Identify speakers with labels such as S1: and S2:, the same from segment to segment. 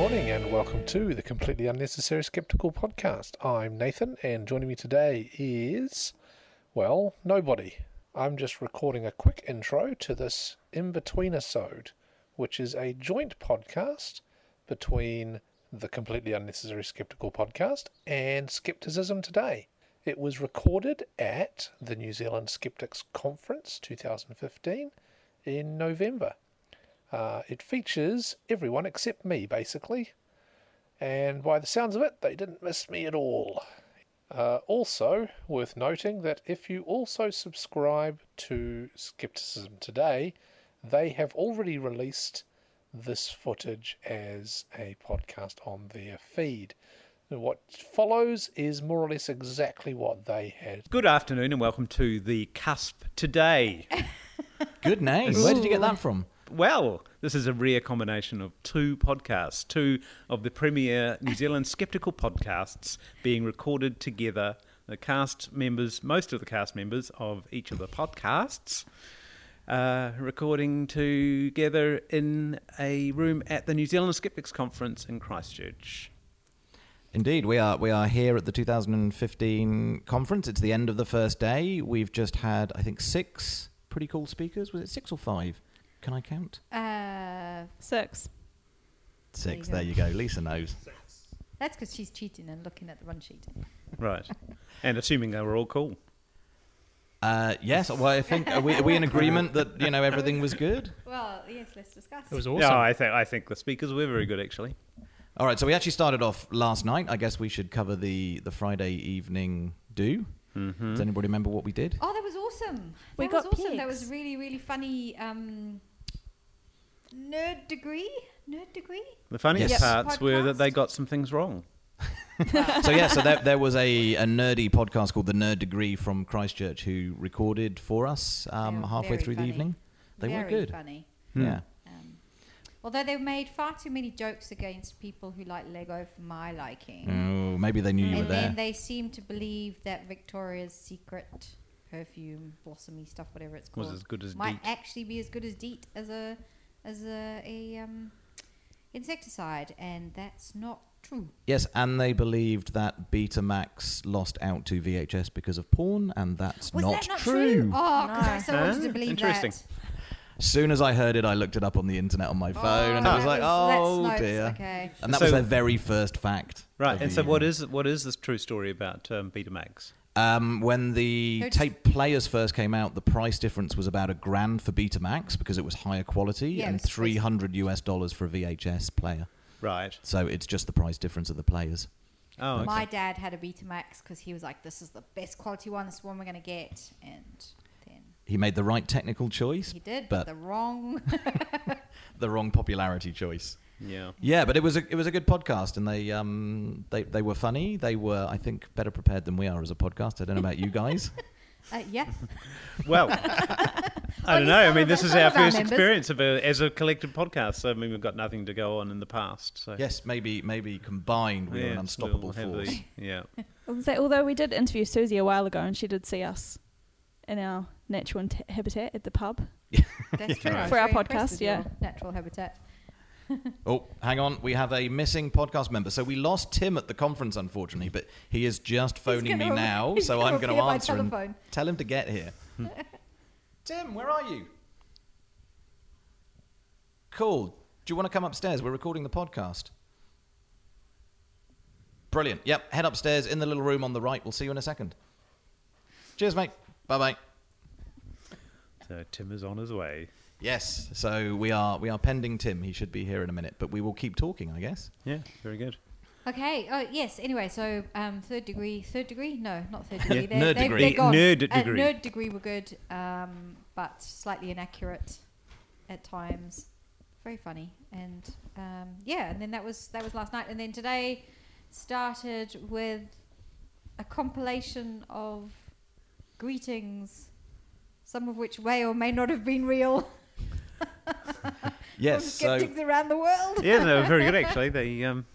S1: morning and welcome to the Completely Unnecessary Skeptical podcast. I'm Nathan and joining me today is, well, nobody. I'm just recording a quick intro to this in between episode, which is a joint podcast between the Completely Unnecessary Skeptical podcast and Skepticism Today. It was recorded at the New Zealand Skeptics Conference 2015 in November. Uh, it features everyone except me, basically. And by the sounds of it, they didn't miss me at all. Uh, also, worth noting that if you also subscribe to Skepticism Today, they have already released this footage as a podcast on their feed. What follows is more or less exactly what they had.
S2: Good afternoon and welcome to the Cusp Today.
S3: Good name. Where did you get that from?
S2: Well, this is a rare combination of two podcasts, two of the premier New Zealand skeptical podcasts being recorded together. The cast members, most of the cast members of each of the podcasts, uh, recording together in a room at the New Zealand Skeptics Conference in Christchurch.
S3: Indeed, we are we are here at the 2015 conference. It's the end of the first day. We've just had, I think, six pretty cool speakers. Was it six or five? Can I count?
S4: Uh,
S5: Six.
S3: Six.
S4: There
S3: There
S4: you
S3: you go. Lisa knows.
S4: that's because she's cheating and looking at the run sheet.
S2: Right. and assuming they were all cool.
S3: Uh, yes. Well, I think are we, are we in agreement that you know everything was good?
S4: Well, yes, let's discuss.
S1: It was awesome.
S2: Yeah, I think I think the speakers were very good actually.
S3: All right. So we actually started off last night. I guess we should cover the the Friday evening do.
S2: Mm-hmm.
S3: Does anybody remember what we did?
S4: Oh, that was awesome.
S5: We
S4: that was
S5: got
S4: awesome. That was really, really funny. Um, nerd degree, nerd degree.
S2: The funniest
S3: Yes.
S2: parts were that they got some things wrong.
S3: so yeah, so there, there was a, a nerdy podcast called The Nerd Degree from Christchurch who recorded for us um, halfway
S4: very
S3: through the evening. They
S4: Very
S3: were good.
S4: funny.
S3: Yeah.
S4: Um, although they made far too many jokes against people who like Lego for my liking.
S3: Oh, maybe they knew you were
S4: and
S3: there.
S4: then they seemed to believe that Victoria's Secret perfume, blossomy stuff, whatever it's called,
S2: Was
S4: called,
S2: as good as
S4: might
S2: DEET.
S4: actually be as good as DEET as a as a, a um, insecticide, and that's not true.
S3: Yes, and they believed that Betamax lost out to VHS because of porn, and that's
S4: Was
S3: not,
S4: that not
S3: true.
S4: Oh, because I
S5: No.
S4: so wanted to
S2: Huh?
S4: believe
S2: Interesting.
S4: that.
S3: As soon as I heard it, I looked it up on the internet on my phone, and I was like, "Oh
S4: nice.
S3: dear!"
S4: Okay.
S3: And that
S2: So-
S3: was their very first fact.
S2: Right, and so what
S3: evening.
S2: is what is this true story about um, Betamax?
S3: Um, when the
S4: just-
S3: tape players first came out, the price difference was about a grand for Betamax because it was higher quality,
S4: Yeah,
S3: and three hundred US dollars for a VHS player.
S2: Right.
S3: So it's just the price difference of the players.
S2: Oh, okay.
S4: My dad had a Betamax because he was like, "This is the best quality one. This is the one we're gonna get." And then
S3: He made the right technical choice,
S4: he did,
S3: but
S4: but the wrong.
S3: the wrong popularity choice.
S2: Yeah.
S3: Yeah, but it was a it was a good podcast, and they um they they were funny. They were, I think, better prepared than we are as a podcast. I don't know about you guys.
S4: uh, yeah.
S2: Well, I don't know. I mean, this is our
S4: of our
S2: first
S4: members.
S2: experience of a, as a collective podcast. So I mean, we've got nothing to go on in the past. So
S3: yes, maybe maybe combined we're
S2: yeah,
S3: an unstoppable force.
S2: the- yeah.
S5: I was say, although we did interview Siouxsie a while ago and she did see us in our natural int- habitat at the pub.
S4: That's true. I
S5: For our podcast, yeah.
S4: Natural habitat.
S3: Oh, hang on, we have a missing podcast member. So we lost Tim at the conference, unfortunately, but he is just phoning me
S4: gonna-
S3: now, so
S4: gonna
S3: I'm going to
S4: appear by
S3: answer and tell him to get here. Tim, where are you? Cool. Do you want to come upstairs? We're recording the podcast. Brilliant. Yep, head upstairs in the little room on the right. We'll see you in a second. Cheers, mate. Bye bye.
S2: So Tim is on his way.
S3: Yes, so we are we are pending Tim. He should be here in a minute, but we will keep talking, I guess.
S2: Yeah. Very good.
S4: Okay. Oh yes. Anyway, so um, third degree. Third degree? No, not third degree.
S3: Yeah,
S4: They're-
S3: nerd
S4: they've-
S3: degree.
S4: they're gone.
S2: Nerd
S4: Uh,
S2: degree.
S4: nerd degree were good, um, but slightly inaccurate at times. Very funny, and um, yeah. And then that was that was last night, and then today started with a compilation of greetings, some of which may or may not have been real.
S3: Yes,
S4: from
S3: so
S4: skeptics around the world.
S2: Yeah, no, very good actually. They um,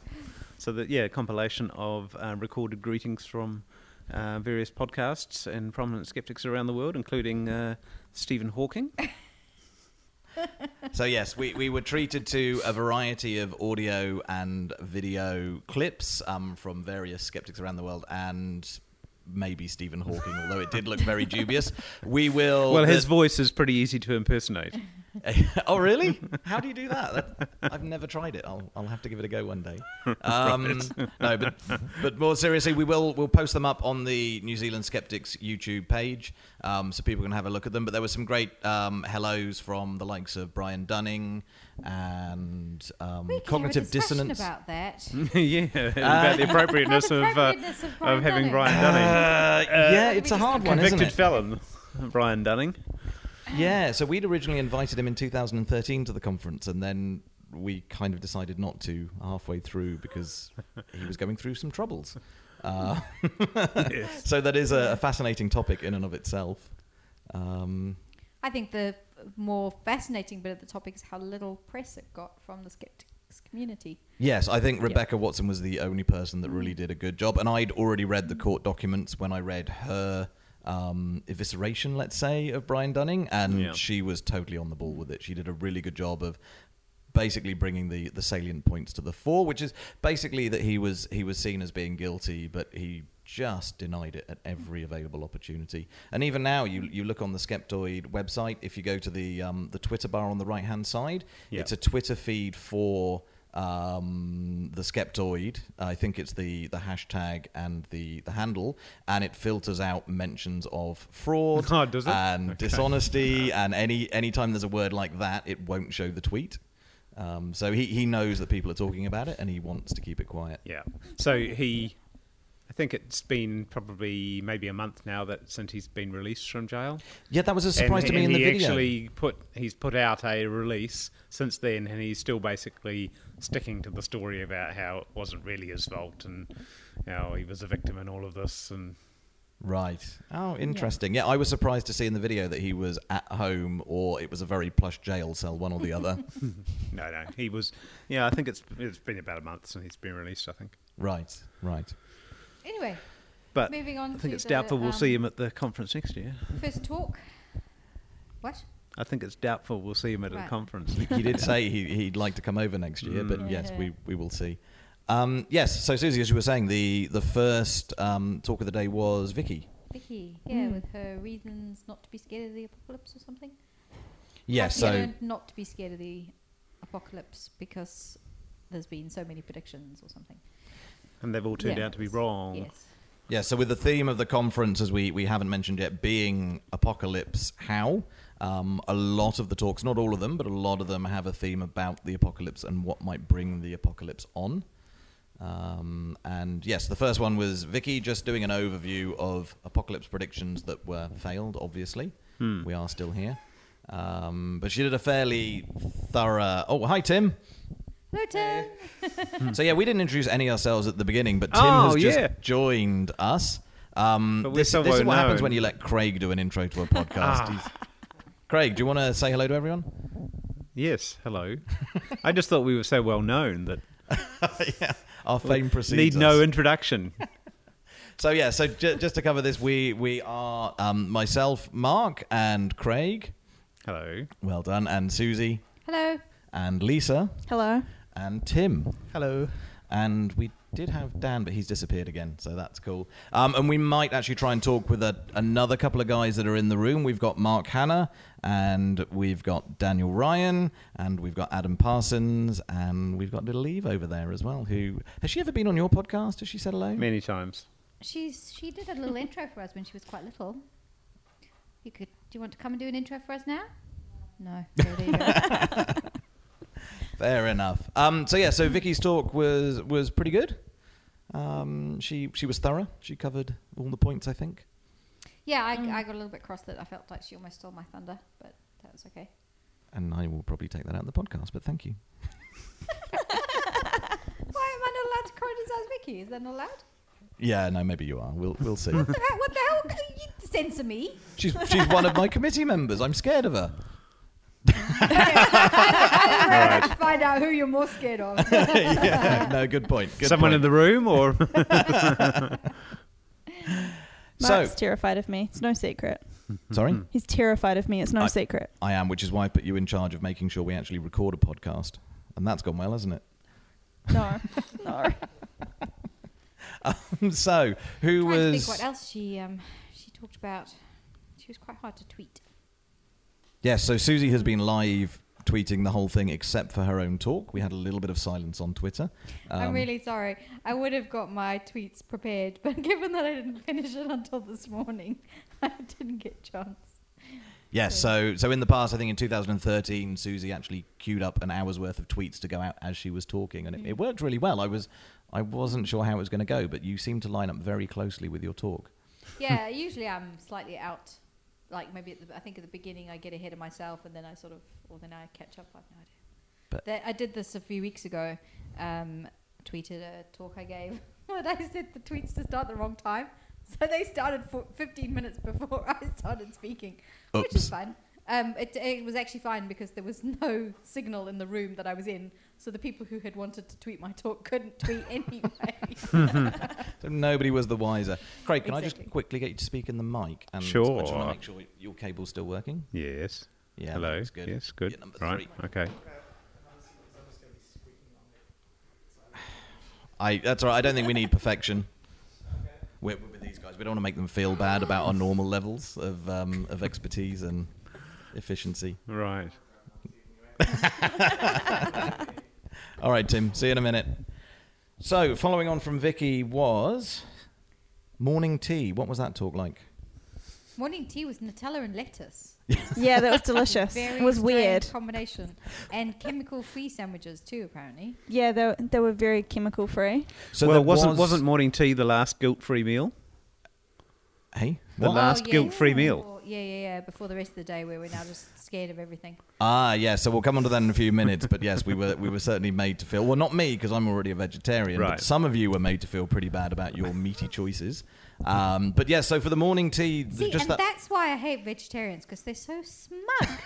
S2: so that yeah, compilation of uh, recorded greetings from uh, various podcasts and prominent skeptics around the world, including uh, Stephen Hawking.
S3: so yes, we, we were treated to a variety of audio and video clips um, from various skeptics around the world and maybe Stephen Hawking, although it did look very dubious. We will.
S2: Well, his
S3: the-
S2: voice is pretty easy to impersonate.
S3: oh, really? How do you do that? that? I've never tried it. I'll, I'll have to give it a go one day. Um, no, but but more seriously, we will we'll post them up on the New Zealand Skeptics YouTube page, um, so people can have a look at them. But there were some great um, hellos from the likes of Brian Dunning and um,
S4: We could have a
S3: cognitive dissonance.
S4: about that.
S2: yeah, about the appropriateness of, uh,
S4: Appropriateness of Brian
S2: of having
S4: Dunning.
S2: Brian Dunning.
S3: Uh, yeah, it's a hard one, isn't
S2: Convicted felon, Brian Dunning.
S3: Yeah, so we'd originally invited him in 2013 to the conference, and then we kind of decided not to halfway through because he was going through some troubles. Uh,
S2: Yes.
S3: So that is a, a fascinating topic in and of itself. Um,
S4: I think the more fascinating bit of the topic is how little press it got from the skeptics community.
S3: yes, I think Rebecca Watson was the only person that really did a good job, and I'd already read the court documents when I read her um, evisceration, let's say, of Brian Dunning, and
S2: Yeah.
S3: she was totally on the ball with it. She did a really good job of basically bringing the, the salient points to the fore, which is basically that he was he was seen as being guilty, but he just denied it at every available opportunity. And even now, you you look on the Skeptoid website. If you go to the um, the Twitter bar on the right hand side,
S2: Yeah.
S3: it's a Twitter feed for um, the Skeptoid. I think it's the the hashtag and the the handle, and it filters out mentions of fraud
S2: Oh, does it?
S3: and
S2: Okay.
S3: dishonesty, and any any time there's a word like that, it won't show the tweet. Um, so he, he knows that people are talking about it, and he wants to keep it quiet.
S2: Yeah. So he, I think it's been probably maybe a month now that since he's been released from jail.
S3: Yeah, that was a surprise
S2: and,
S3: to me
S2: and
S3: in the
S2: he
S3: video.
S2: actually put he's put out a release since then, and he's still basically sticking to the story about how it wasn't really his fault and how he was a victim in all of this. And
S3: Right. Oh, interesting. Yeah, I was surprised to see in the video that he was at home or it was a very plush jail cell, one or the other.
S2: no, no, he was. Yeah, I think it's it's been about a month since he's been released. I think,
S3: right, right.
S4: Anyway,
S2: but
S4: moving on
S2: I think
S4: to
S2: it's
S4: the,
S2: doubtful we'll see
S4: um,
S2: him at the conference next year.
S4: First talk. What?
S2: I think it's doubtful we'll see him at a
S4: Right.
S2: conference.
S3: He did say he, he'd like to come over next year, but
S2: Mm.
S3: yes, we, we will see. Um, yes, so Siouxsie, as you were saying, the, the first um, talk of the day was Vicky.
S4: Vicky, yeah,
S5: Mm.
S4: with her reasons not to be scared of the apocalypse or something.
S3: Yes,
S4: Have you
S3: so
S4: not to be scared of the apocalypse because there's been so many predictions or something.
S2: And they've all turned
S4: Yeah.
S2: out to be wrong.
S4: Yes.
S3: Yeah, so with the theme of the conference, as we, we haven't mentioned yet, being apocalypse, how? Um, a lot of the talks, not all of them, but a lot of them have a theme about the apocalypse and what might bring the apocalypse on. Um, and yes, the first one was Vicky just doing an overview of apocalypse predictions that were failed, obviously.
S2: Hmm.
S3: We are still here. Um, but she did a fairly thorough. Oh, hi, Tim.
S4: Hello,
S3: So yeah, we didn't introduce any ourselves at the beginning, but Tim
S2: Oh,
S3: has just
S2: yeah.
S3: joined us. Um,
S2: But we're
S3: this
S2: so
S3: this is
S2: well
S3: what happens
S2: known.
S3: when you let Craig do an intro to a podcast.
S2: Ah.
S3: He's- Craig, do you want to say hello to everyone?
S2: Yes, hello. I just thought we were so well known that
S3: yeah, our fame precedes
S2: need no introduction.
S3: So yeah, so j- just to cover this, we we are um, myself, Mark, and Craig.
S2: Hello.
S3: Well done, and Siouxsie,
S4: Hello.
S3: and Lisa,
S5: Hello.
S3: And Tim.
S2: Hello.
S3: And we did have Dan, but he's disappeared again, so that's cool. Um, and we might actually try and talk with a, another couple of guys that are in the room. We've got Mark Hanna, and we've got Daniel Ryan, and we've got Adam Parsons, and we've got little Eve over there as well. Who has she ever been on your podcast? Has she said hello?
S2: Many times.
S4: She's she did a little intro for us when she was quite little. You could. Do you want to come and do an intro for us now? No. No, there you go.
S3: Fair enough. Um, so yeah, so Vicky's talk was was pretty good. Um, she she was thorough. She covered all the points, I think.
S4: yeah, I, I got a little bit cross that I felt like she almost stole my thunder, but that was okay.
S3: And I will probably take that out in the podcast, but thank you.
S4: Why am I not allowed to criticize Vicky? Is that not allowed?
S3: Yeah, no, maybe you are. We'll we'll see.
S4: What the hell? What the hell? You censor me?
S3: she's she's one of my committee members. I'm scared of her.
S4: I really have to find out who you're more scared of.
S3: yeah, no, good point. Good
S2: Someone
S3: point.
S2: in the room or
S3: So-
S5: terrified of me. It's no secret.
S3: Sorry,
S5: He's terrified of me. It's no
S3: I-
S5: secret.
S3: I am, which is why I put you in charge of making sure we actually record a podcast, and that's gone well, hasn't it?
S5: No, no.
S3: so, who
S4: Trying to think
S3: was?
S4: what else she um she talked about. She was quite hard to tweet.
S3: Yes, so Siouxsie has been live tweeting the whole thing except for her own talk. We had a little bit of silence on Twitter.
S4: I'm
S3: Um,
S4: really sorry. I would have got my tweets prepared, but given that I didn't finish it until this morning, I didn't get a chance.
S3: Yes, so so in the past, I think in 2013, Siouxsie actually queued up an hour's worth of tweets to go out as she was talking, and it, it worked really well. I was I wasn't sure how it was going to go, but you seemed to line up very closely with your talk.
S4: Yeah, usually I'm slightly out. Like maybe at the, I think at the beginning I get ahead of myself, and then I sort of, or then I catch up. I have no idea.
S3: But-
S4: that, I did this a few weeks ago. Um, tweeted a talk I gave, but I said the tweets to start the wrong time, so they started for 15 minutes before I started speaking, which
S3: Oops.
S4: is fun. Um, it, it was actually fine because there was no signal in the room that I was in, so the people who had wanted to tweet my talk couldn't tweet anyway.
S3: So nobody was the wiser. Craig, can I just quickly get you to speak in the mic? And I just
S2: Sure.
S3: want to make sure your cable's still working.
S2: Yes.
S3: Yeah,
S2: Hello.
S3: that's good.
S2: Yes, good.
S3: Get number
S2: right.
S3: three.
S2: Okay.
S3: I that's all right. I don't think we need perfection. We're, we're with these guys. We don't want to make them feel bad about our normal levels of um, of expertise and efficiency.
S2: Right.
S3: All right, Tim. See you in a minute. So, following on from Vicky was morning tea. What was that talk like?
S4: Morning tea was Nutella and lettuce.
S5: Yeah, that was delicious.
S4: Very
S5: it was weird.
S4: combination, and chemical-free sandwiches too. Apparently,
S5: Yeah, they, were- they were very chemical free.
S3: So
S2: well,
S3: there
S2: wasn't
S3: was,
S2: wasn't morning tea the last guilt-free meal?
S3: Hey,
S2: The
S3: what?
S2: last guilt-free meal.
S4: Before- Yeah, yeah, yeah. Before the rest of the day, where we're now just scared of everything.
S3: Ah, yeah. So we'll come on to that in a few minutes. But yes, we were we were certainly made to feel. Well, not me because I'm already a vegetarian.
S2: Right.
S3: But some of you were made to feel pretty bad about your meaty choices. Um, but yeah, so for the morning tea,
S4: See,
S3: just
S4: and
S3: that.
S4: that's why I hate vegetarians because they're so smug.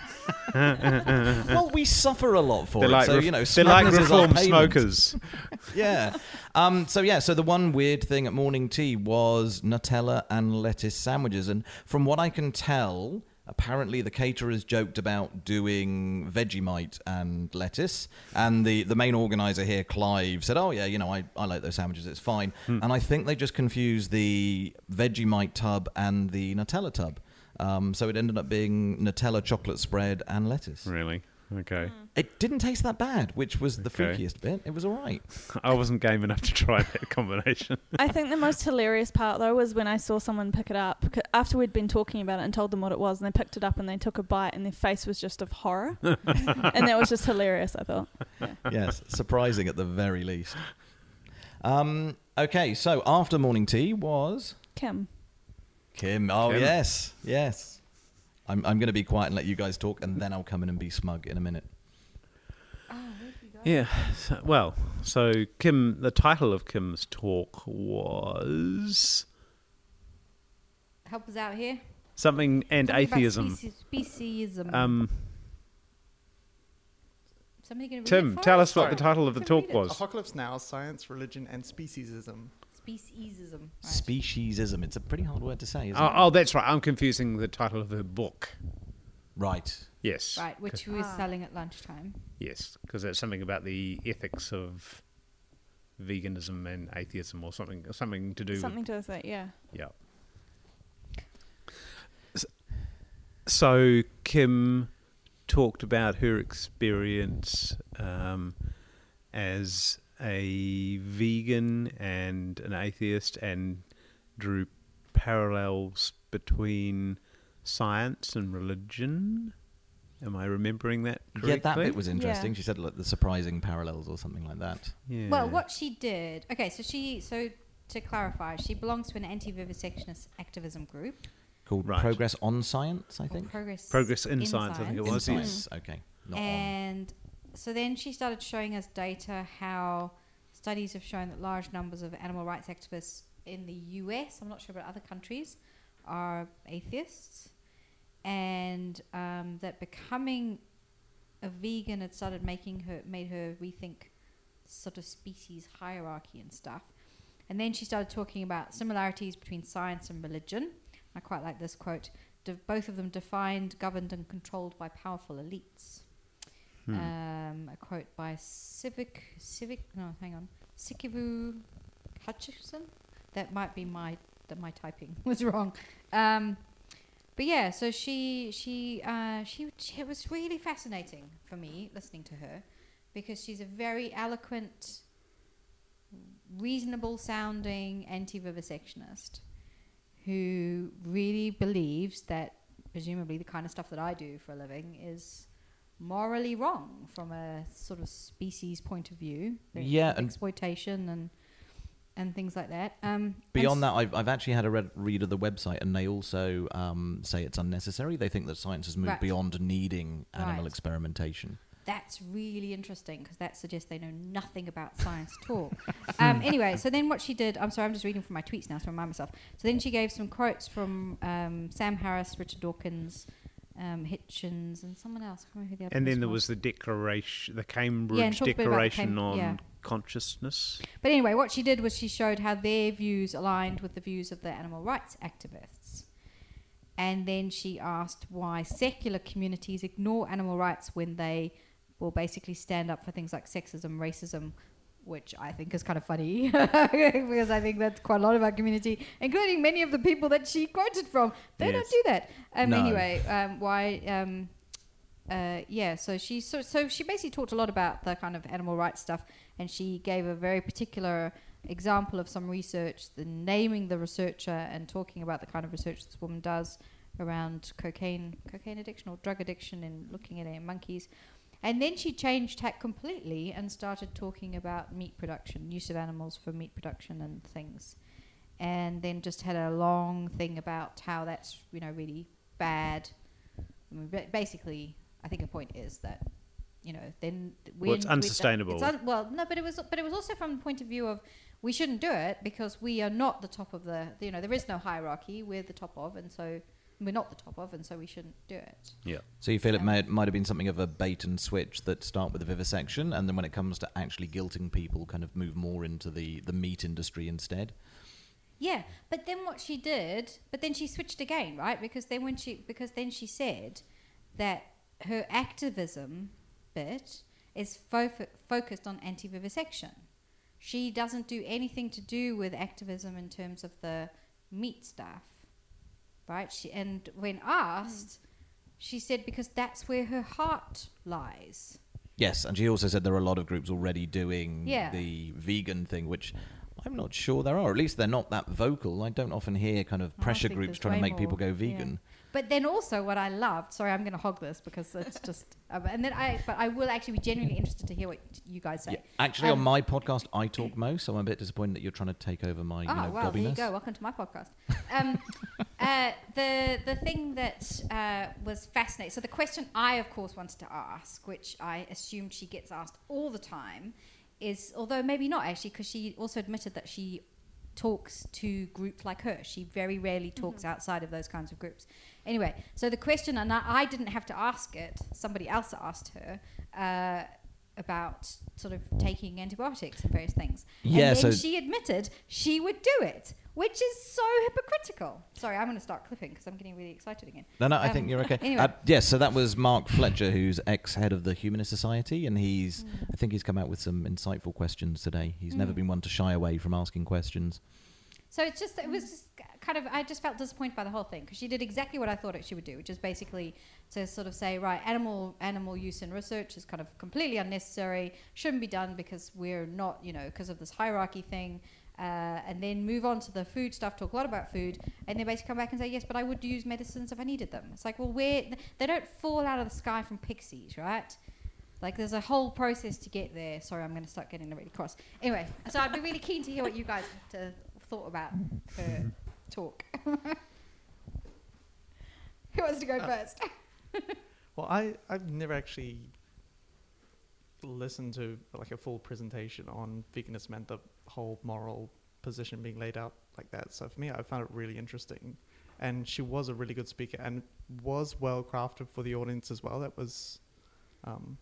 S3: well, we suffer a lot for
S2: They're
S3: it.
S2: like,
S3: so
S2: ref-
S3: you know,
S2: they're like
S3: smugness is our
S2: reformed
S3: payment.
S2: smokers.
S3: yeah. Um, so yeah, so the one weird thing at morning tea was Nutella and lettuce sandwiches, and from what I can tell, apparently the caterers joked about doing Vegemite and lettuce, and the the main organizer here, Clive, said, "Oh yeah, you know, I, I like those sandwiches. It's fine." And I think they just confused the Vegemite tub and the Nutella tub. Um, so it ended up being Nutella chocolate spread and lettuce.
S2: really? Okay.
S3: It didn't taste that bad, which was the
S2: Okay.
S3: freakiest bit. It was all right.
S2: I wasn't game enough to try that combination.
S5: I think the most hilarious part though was when I saw someone pick it up c- after we'd been talking about it and told them what it was, and they picked it up and they took a bite, and their face was just of horror, and that was just hilarious. I thought. Yeah.
S3: yes, surprising at the very least. Um, okay, so after morning tea was
S5: Kim.
S3: Kim. Oh
S2: Kim.
S3: yes, yes. I'm I'm going to be quiet and let you guys talk, and then I'll come in and be smug in a minute.
S2: Yeah. So, well, so Kim, the title of Kim's talk was
S4: Help us out here.
S2: something and
S4: Something about
S2: atheism.
S4: speci- Speciesism.
S2: Um,
S4: Somebody gonna read
S2: Tim, tell
S4: us?
S2: us what the title of the
S4: Can
S2: talk was.
S6: Apocalypse Now: Science, Religion, and Speciesism.
S4: Speciesism. Right.
S3: Speciesism. It's a pretty hard word to say, isn't
S2: Oh,
S3: it?
S2: oh, that's right. I'm confusing the title of her book.
S3: Right.
S2: Yes.
S4: right, which we were
S5: Ah.
S4: selling at lunchtime.
S2: Yes, because it's something about the ethics of veganism and atheism, or something, something to do.
S5: Something to do with it. Yeah.
S2: Yeah. S- So Kim talked about her experience um, as a vegan and an atheist, and drew parallels between science and religion. Am I remembering that correctly?
S3: Yeah, that bit was interesting.
S5: Yeah.
S3: She said like the surprising parallels or something like that.
S2: Yeah.
S4: Well, what she did. Okay, so she. So to clarify, she belongs to an anti-vivisectionist activism group.
S3: Called
S2: Right.
S3: Progress on Science, I
S4: or
S3: think.
S4: Progress.
S2: Progress in Science, I think it
S3: In
S2: was, yes.
S3: science. Okay. Not on.
S4: and so then she started showing us data how studies have shown that large numbers of animal rights activists in the US, I'm not sure about other countries, are atheists, and um, that becoming a vegan had started making her made her rethink sort of species hierarchy and stuff. And then she started talking about similarities between science and religion. I quite like this quote. Both of them defined, governed, and controlled by powerful elites.
S2: Hmm.
S4: Um, a quote by Civic Civic. No, hang on. Sikivu Hutchison. That might be my that my typing was wrong. Um, but yeah, so she she uh, she she- it was really fascinating for me listening to her because she's a very eloquent, reasonable sounding anti-vivisectionist who really believes that presumably the kind of stuff that I do for a living is morally wrong from a sort of species point of view.
S3: Yeah, and-
S4: exploitation and and things like that. Um,
S3: Beyond that, I've, I've actually had a read, read of the website, and they also um, say it's unnecessary. They think that science has moved
S4: Right.
S3: beyond needing animal
S4: Right.
S3: experimentation.
S4: That's really interesting because that suggests they know nothing about science at all. um, anyway, so then what she did, I'm sorry, I'm just reading from my tweets now to remind myself. So then she gave some quotes from um, Sam Harris, Richard Dawkins, um, Hitchens, and someone else. I can't remember who the other
S2: And then there was the declaration, the Cambridge
S4: Yeah, talk a bit about
S2: Declaration
S4: Cam-
S2: on
S4: yeah.
S2: Consciousness.
S4: But anyway, what she did was she showed how their views aligned with the views of the animal rights activists. And then she asked why secular communities ignore animal rights when they will basically stand up for things like sexism, racism, which I think is kind of funny because I think that quite a lot of our community, including many of the people that she quoted from, they don't do that. Um,
S3: No.
S4: Anyway, um, why? Um, uh, yeah, so she so, so she basically talked a lot about the kind of animal rights stuff, and she gave a very particular example of some research, the naming the researcher and talking about the kind of research this woman does around cocaine, cocaine addiction or drug addiction, and looking at it in monkeys. And then she changed tack completely and started talking about meat production, use of animals for meat production and things. And then just had a long thing about how that's you know really bad. I mean, basically, I think her point is that you know then
S2: Well, it's unsustainable.
S4: It's un- well, no, but it was but it was also from the point of view of we shouldn't do it because we are not the top of the you know there is no hierarchy. We're the top of, and so we're not the top of, and so we shouldn't do it.
S2: Yeah.
S3: So you feel it
S4: Yeah.
S3: may, might have been something of a bait and switch that start with the vivisection, and then when it comes to actually guilting people, kind of move more into the, the meat industry instead.
S4: Yeah, but then what she did, but then she switched again, right? Because then when she, because then she said that her activism bit is fo- focused on anti-vivisection. She doesn't do anything to do with activism in terms of the meat stuff, right? She and when asked, she said because that's where her heart lies.
S3: Yes, and she also said there are a lot of groups already doing
S4: Yeah.
S3: the vegan thing, which I'm not sure there are. At least they're not that vocal. I don't often hear kind of
S4: oh,
S3: pressure groups trying to make people go vegan.
S4: But then also what I loved, sorry, I'm going to hog this because it's just, um, and then I, but I will actually be genuinely interested to hear what you guys say.
S3: Yeah. Actually, on
S4: Um,
S3: my podcast, I talk most, so I'm a bit disappointed that you're trying to take over my you
S4: Oh
S3: know,
S4: well, there you go. Welcome to my podcast. Um, uh, the the thing that uh, was fascinating. So the question I, of course, wanted to ask, which I assumed she gets asked all the time, is although maybe not actually, because she also admitted that she talks to groups like her. She very rarely talks outside of those kinds of groups. Anyway, so the question, and I, I didn't have to ask it. Somebody else asked her. Uh, about sort of taking antibiotics and various things.
S3: Yeah,
S4: and then
S3: so-
S4: she admitted she would do it, which is so hypocritical. Sorry, I'm going to start clipping because I'm getting really excited again.
S3: No, no, I
S4: Um,
S3: think you're okay.
S4: anyway.
S3: Uh, yes, so that was Mark Fletcher, who's ex-head of the Humanist Society, and he's,
S4: Mm.
S3: I think he's come out with some insightful questions today. He's never
S4: Mm.
S3: been one to shy away from asking questions.
S4: So it's just, it was just kind of, I just felt disappointed by the whole thing because she did exactly what I thought it she would do, which is basically to sort of say, right, animal animal use in research is kind of completely unnecessary, shouldn't be done because we're not, you know, because of this hierarchy thing. Uh, and then move on to the food stuff, talk a lot about food, and then basically come back and say, yes, but I would use medicines if I needed them. It's like, well, where they don't fall out of the sky from pixies, right? Like there's a whole process to get there. Sorry, I'm going to start getting really cross. Anyway, so I'd be really keen to hear what you guys to, thought about her talk. Who wants to go first?
S6: Well, I I've never actually listened to like a full presentation on veganism and the whole moral position being laid out like that. So for me, I found it really interesting, and she was a really good speaker and was well crafted for the audience as well. That was um,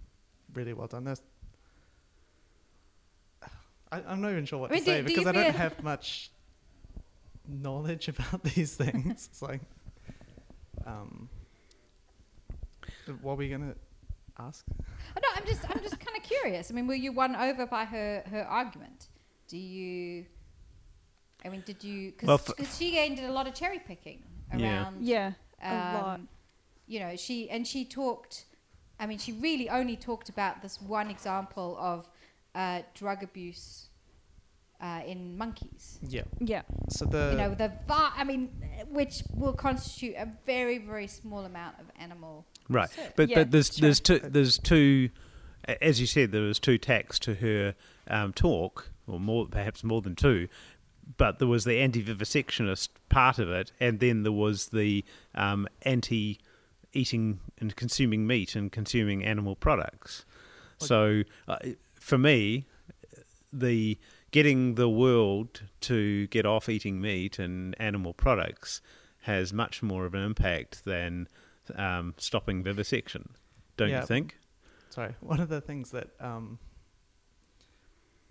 S6: really well done. That's, I, I'm not even sure what
S4: I mean,
S6: to
S4: do-
S6: say
S4: do
S6: because I don't have much knowledge about these things. it's like, um, what are we gonna ask?
S4: Oh, no, I'm just I'm just kind of curious. I mean, were you won over by her her argument? Do you? I mean, did you? Because
S2: Well, f-
S4: she again did a lot of cherry picking
S2: Yeah.
S4: around.
S5: Yeah, a lot.
S4: um, You know, she and she talked. I mean, she really only talked about this one example of uh, drug abuse uh, in monkeys.
S6: Yeah.
S5: Yeah.
S6: So the
S4: you know, the va- I mean, which will constitute a very very small amount of animal.
S2: Right,
S4: research.
S2: but
S5: Yeah,
S2: but there's
S5: sure.
S2: there's two there's two, as you said, there was two tacks to her um, talk, or more perhaps more than two. But there was the anti-vivisectionist part of it, and then there was the um, anti-eating and consuming meat and consuming animal products. So, uh, for me, the getting the world to get off eating meat and animal products has much more of an impact than um, stopping vivisection, don't
S6: Yeah.
S2: you think?
S6: sorry, one of the things that um,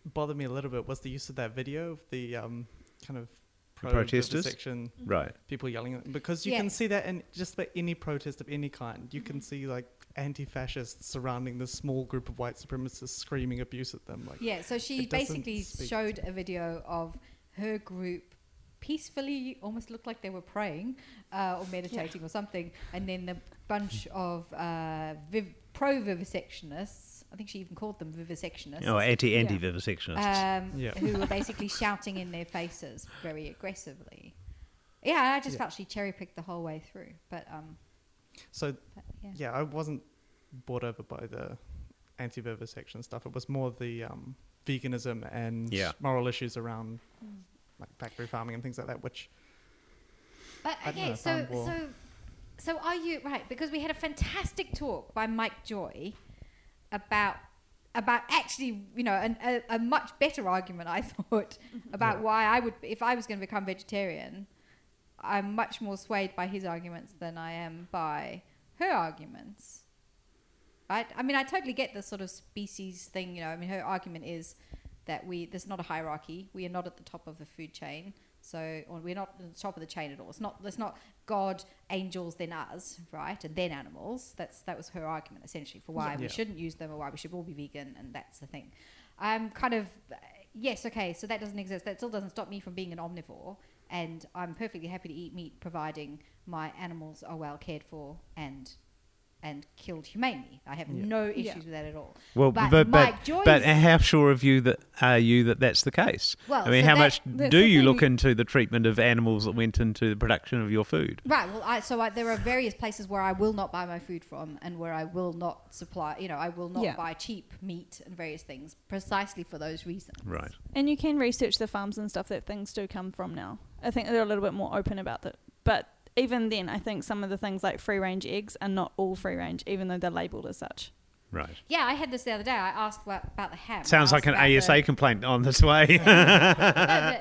S6: bothered me a little bit was the use of that video of the um, kind of pro
S2: protesters?
S6: section
S2: Right.
S6: people yelling at because you can see that in just about any protest of any kind. You can see like anti-fascists surrounding this small group of white supremacists screaming abuse at them. Like,
S4: Yeah, so she basically showed a video of her group peacefully, almost looked like they were praying uh, or meditating or something, and then the bunch of uh, viv- pro vivisectionists, I think she even called them vivisectionists,
S2: Oh, anti anti vivisectionists.
S4: um,
S6: Yeah.
S4: who were basically shouting in their faces very aggressively. Yeah, I just
S6: Yeah.
S4: felt she cherry picked the whole way through, but um,
S6: so
S4: but, yeah.
S6: yeah, I wasn't bought over by the anti-vivisection stuff. It was more the um, veganism and
S2: Yeah.
S6: moral issues around
S4: Mm.
S6: like factory farming and things like that, which
S4: But
S6: I don't
S4: okay,
S6: know,
S4: so so so are you right? Because we had a fantastic talk by Mike Joy about about actually, you know, an, a, a much better argument I thought about
S6: Yeah.
S4: why I would, if I was going to become vegetarian, I'm much more swayed by his arguments than I am by her arguments. Right? I mean, I totally get the sort of species thing. You know, I mean, her argument is that we there's not a hierarchy. We are not at the top of the food chain. So, or we're not at the top of the chain at all. It's not. It's not God, angels, then us, right, and then animals. That's that was her argument essentially for why we
S6: Yeah.
S4: shouldn't use them or why we should all be vegan, and that's the thing. I'm kind of yes, okay. So that doesn't exist. That still doesn't stop me from being an omnivore, and I'm perfectly happy to eat meat, providing my animals are well cared for and and killed humanely. I have
S6: Yeah.
S4: no issues
S5: Yeah.
S4: with that at all.
S2: well,
S4: but
S2: but but,
S4: Mike Joyce-
S2: but how sure of you that are you that that's the case?
S4: Well,
S2: I mean,
S4: so
S2: how
S4: that-
S2: much do you look into the treatment of animals that went into the production of your food?
S4: Right. Well, I, so I, there are various places where I will not buy my food from, and where I will not supply. You know, I will not
S5: Yeah.
S4: buy cheap meat and various things precisely for those reasons.
S2: Right.
S5: And you can research the farms and stuff that things do come from now. I think they're a little bit more open about that. But even then, I think some of the things like free range eggs are not all free range, even though they're labelled as such.
S2: Right.
S4: Yeah, I had this the other day. I asked about, about the ham.
S2: Sounds like an ASA
S4: the-
S2: complaint on this way.
S4: No,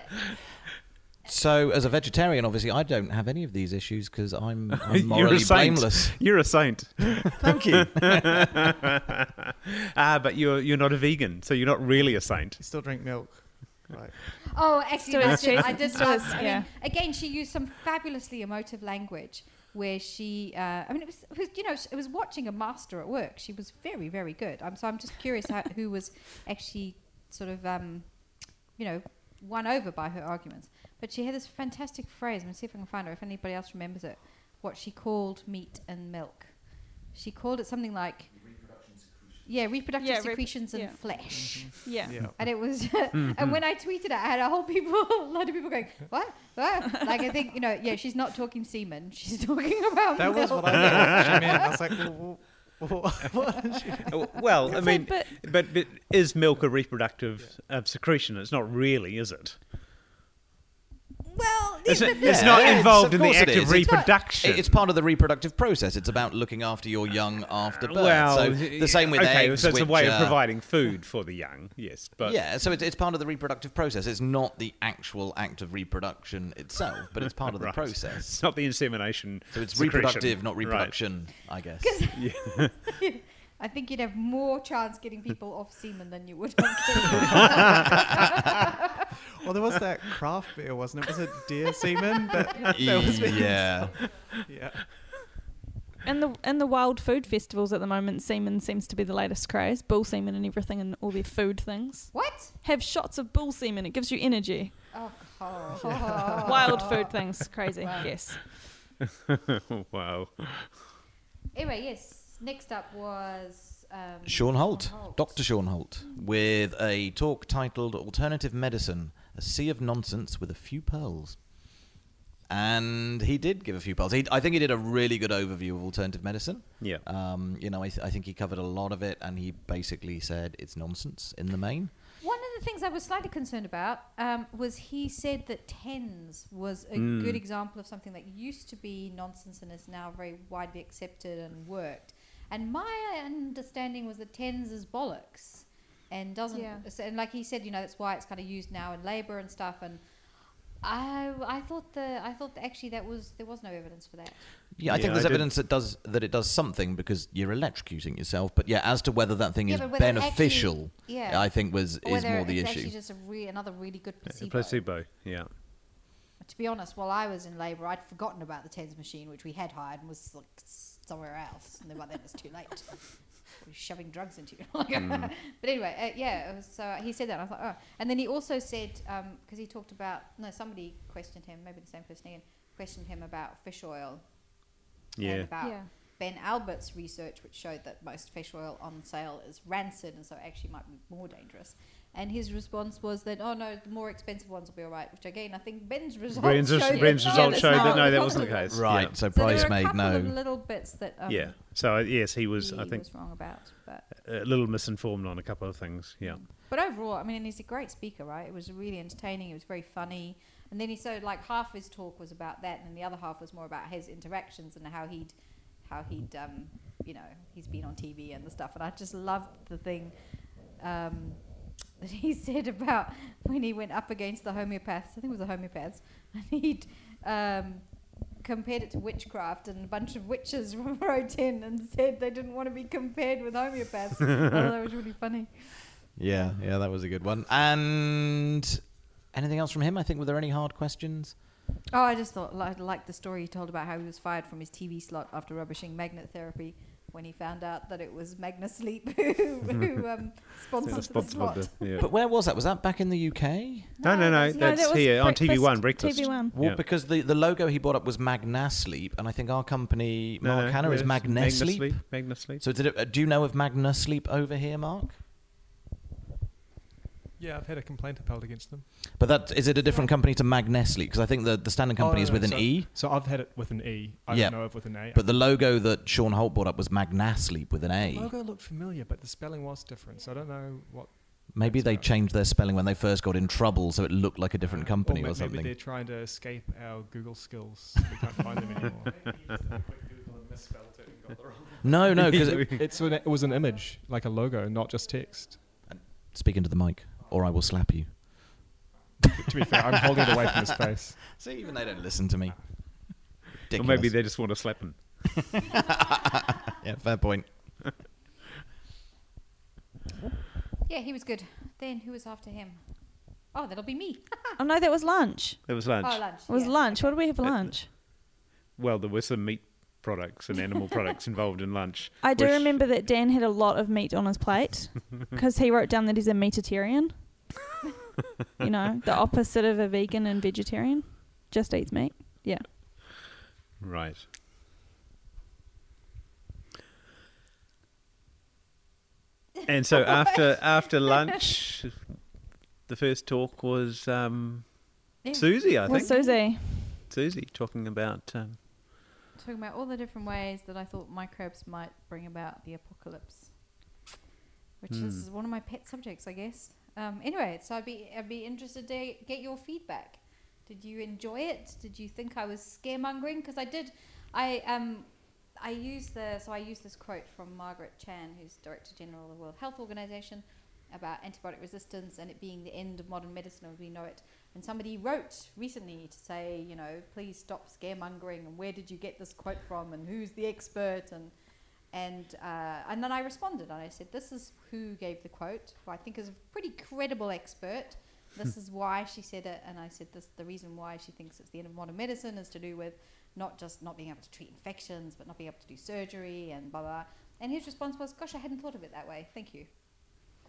S3: So, as a vegetarian, obviously, I don't have any of these issues because I'm, I'm
S2: You're a
S3: morally
S2: saint.
S3: blameless.
S2: You're a saint.
S3: Thank you.
S2: Ah, but you're you're not a vegan, so you're not really a saint.
S6: you still drink milk, right?
S4: Oh, actually,
S5: Still
S4: that's
S5: is
S4: it.
S5: cheese.
S4: I did love.
S5: is,
S4: I
S5: yeah.
S4: mean, again, she used some fabulously emotive language where she. Uh, I mean, it was, it was, you know, it was watching a master at work. She was very, very good. I'm so I'm just curious how, who was actually sort of, um, you know, won over by her arguments. But she had this fantastic phrase. I'm gonna see if I can find her. If anybody else remembers it, what she called meat and milk. She called it something like. Yeah, reproductive
S5: Yeah, rep-
S4: secretions and
S5: yeah.
S4: flesh.
S5: Yeah.
S6: Yeah.
S4: And it was, and when I tweeted it, I had a whole people, a lot of people going, what? what? Like I think you know, yeah, she's not talking semen. She's talking about
S6: That was
S4: milk.
S6: what I meant. I was like, well, well, what is she?
S2: Oh, Well, I mean,
S5: like,
S2: but, but is milk a reproductive uh, secretion? It's not really, is it?
S4: Well,
S2: It's, it's
S3: Yeah,
S2: not
S3: yeah, it's-
S2: involved
S3: of
S2: in the act of.
S3: It's
S2: reproduction.
S3: It's part of the reproductive process. It's about looking after your young after birth.
S2: well,
S3: so the same with
S2: okay,
S3: eggs.
S2: so it's a way
S3: uh,
S2: of providing food for the young. Yes, but
S3: yeah, so it's, it's part of the reproductive process. It's not the actual act of reproduction itself, but it's part of the
S2: Right.
S3: process.
S2: it's not the insemination.
S3: So it's
S2: secretion.
S3: reproductive, not
S2: Right.
S3: reproduction, I guess.
S4: I think you'd have more chance getting people off semen than you would on
S6: Well, there was that craft beer, wasn't it? Was it deer semen? That, that was
S3: yeah.
S6: Yeah.
S5: And the in the wild food festivals at the moment, semen seems to be the latest craze. Bull semen and everything, and all their food things.
S4: What?
S5: Have shots of bull semen. It gives you energy.
S4: Oh, oh.
S5: Wild food things, crazy.
S4: Wow.
S5: Yes.
S2: wow.
S4: Anyway, yes. Next up was um,
S3: Shaun Holt,
S4: Holt.
S3: Dr. Shaun Holt, with a talk titled Alternative Medicine A Sea of Nonsense with a Few Pearls. And he did give a few pearls. He, I think he did a really good overview of alternative medicine.
S2: Yeah.
S3: Um, you know, I, th- I think he covered a lot of it, and he basically said it's nonsense in the main.
S4: One of the things I was slightly concerned about um, was he said that TENS was a
S2: Mm.
S4: good example of something that used to be nonsense and is now very widely accepted and worked. And my understanding was that TENS is bollocks and doesn't.
S5: Yeah.
S4: And like he said, you know, that's why it's kind of used now in labour and stuff. And I, I thought the, I thought that actually that was there was no evidence for that.
S3: Yeah, I
S2: Yeah,
S3: think there's
S2: I did-
S3: evidence that does that it does something because you're electrocuting yourself. But yeah, as to whether that thing
S4: Yeah,
S3: is
S4: but whether it
S3: beneficial,
S4: actually- yeah.
S3: I think was
S4: Or
S3: is
S4: whether
S3: more the
S4: it's
S3: issue.
S4: actually just a re- another really good placebo.
S2: Placebo. Yeah.
S4: To be honest, while I was in labour, I'd forgotten about the TENS machine, which we had hired and was like s- somewhere else. And then by then it's too late. We're shoving drugs into you.
S2: Mm.
S4: but anyway, uh, yeah. It was, so he said that. And I thought, oh. And then he also said, because he talked about, no, somebody questioned him, maybe the same person again, questioned him about fish oil. And
S2: Yeah.
S4: about
S5: Yeah.
S4: Ben Albert's research, which showed that most fish oil on sale is rancid and so actually might be more dangerous. And his response was that, oh no, the more expensive ones will be all right. Which again, I think Ben's results
S2: Ben's,
S4: showed that
S2: Ben's
S4: no,
S2: results
S4: that's
S2: showed that no, that wasn't the case.
S3: Right,
S2: Yeah.
S3: so
S4: So there
S3: price
S4: are a
S3: made
S4: couple
S3: no.
S4: of little bits that um,
S2: yeah. So uh, yes, he was.
S4: he
S2: I think
S4: was wrong about, but
S2: a little misinformed on a couple of things. Yeah.
S4: but overall, I mean, he's a great speaker, right? It was really entertaining. It was very funny, and then he so like half his talk was about that, and the other half was more about his interactions and how he'd how he'd um, you know he's been on TV and the stuff. And I just loved the thing um, that he said about when he went up against the homeopaths. I think it was the homeopaths, and he'd. Um, compared it to witchcraft and a bunch of witches wrote in and said they didn't want to be compared with homeopaths. I thought that was really funny.
S3: Yeah, yeah, that was a good one. And anything else from him? I think were there any hard questions?
S4: Oh, I just thought I liked the story he told about how he was fired from his TV slot after rubbishing magnet therapy when he found out that it was Magna Sleep who, who um, sponsored the
S2: Responsible.
S4: slot.
S2: to- yeah.
S3: But where was that? Was that back in the UK?
S2: No, no, no.
S4: that's-
S5: No,
S2: That's
S5: that
S2: here on TV One. Breakfast.
S5: TV1.
S3: Well,
S2: Yeah.
S3: because the, the logo he brought up was Magna Sleep, and I think our company,
S2: No,
S3: Mark
S2: no,
S3: Hanna, is
S2: yes,
S3: Magna, Sleep.
S2: Magna Sleep.
S3: So did it, uh, do you know of Magna Sleep over here, Mark?
S7: Yeah, I've had a complaint upheld against them.
S3: But that is it a different company to Magna Sleep? Because I think the, the standard company
S7: Oh,
S3: is
S7: no,
S3: with an
S7: so,
S3: E,
S7: So I've had it with an E. I
S3: Yeah.
S7: don't know if with an A.
S3: but the logo that Shaun Holt brought up was Magna Sleep with an
S7: the
S3: A.
S7: logo looked familiar, but the spelling was different. So I don't know what.
S3: Maybe they
S7: about.
S3: changed their spelling when they first got in trouble, so it looked like a different
S7: uh,
S3: company
S7: ma-
S3: or
S7: Maybe
S3: something.
S7: they're trying to escape our Google skills. We can't find them anymore. Google and misspelled it and got the wrong.
S3: No, no, because
S7: It's an, it was an image, like a logo, not just text.
S3: Speaking to the mic, or I will slap you.
S7: to be fair, I'm holding it away from his face.
S3: See, even they don't listen to me.
S2: Or
S3: Ridiculous.
S2: maybe they just want to slap him.
S3: yeah, fair point.
S4: Yeah, he was good. Then who was after him? Oh, that'll be me.
S5: Oh no, that was lunch.
S2: It was lunch.
S4: Oh, lunch.
S5: It was
S4: yeah.
S5: lunch. What did we have for
S2: Uh,
S5: lunch?
S2: Well, there was some meat products and animal products involved in lunch.
S5: I do
S2: which-
S5: remember that Dan had a lot of meat on his plate because he wrote down that he's a meatitarian. you know, the opposite of a vegan and vegetarian. Just eats meat. Yeah.
S2: Right. And so after after lunch, the first talk was um,
S4: Yeah.
S2: Siouxsie, I think.
S5: Siouxsie.
S2: Siouxsie talking about um,
S4: Talking about all the different ways that I thought microbes might bring about the apocalypse, which is one of my pet subjects, I guess. Um, anyway, so I'd be I'd be interested to get your feedback. Did you enjoy it? Did you think I was scaremongering? Because I did. I um I used the so I use this quote from Margaret Chan, who's Director General of the World Health Organization, about antibiotic resistance and it being the end of modern medicine as we know it. And somebody wrote recently to say, you know, please stop scaremongering and where did you get this quote from and who's the expert and and uh, and then I responded and I said, this is who gave the quote, who I think is a pretty credible expert this is why she said it, and I said this. The reason why she thinks it's the end of modern medicine is to do with not just not being able to treat infections, but not being able to do surgery and blah blah. And his response was, "Gosh, I hadn't thought of it that way. Thank you,"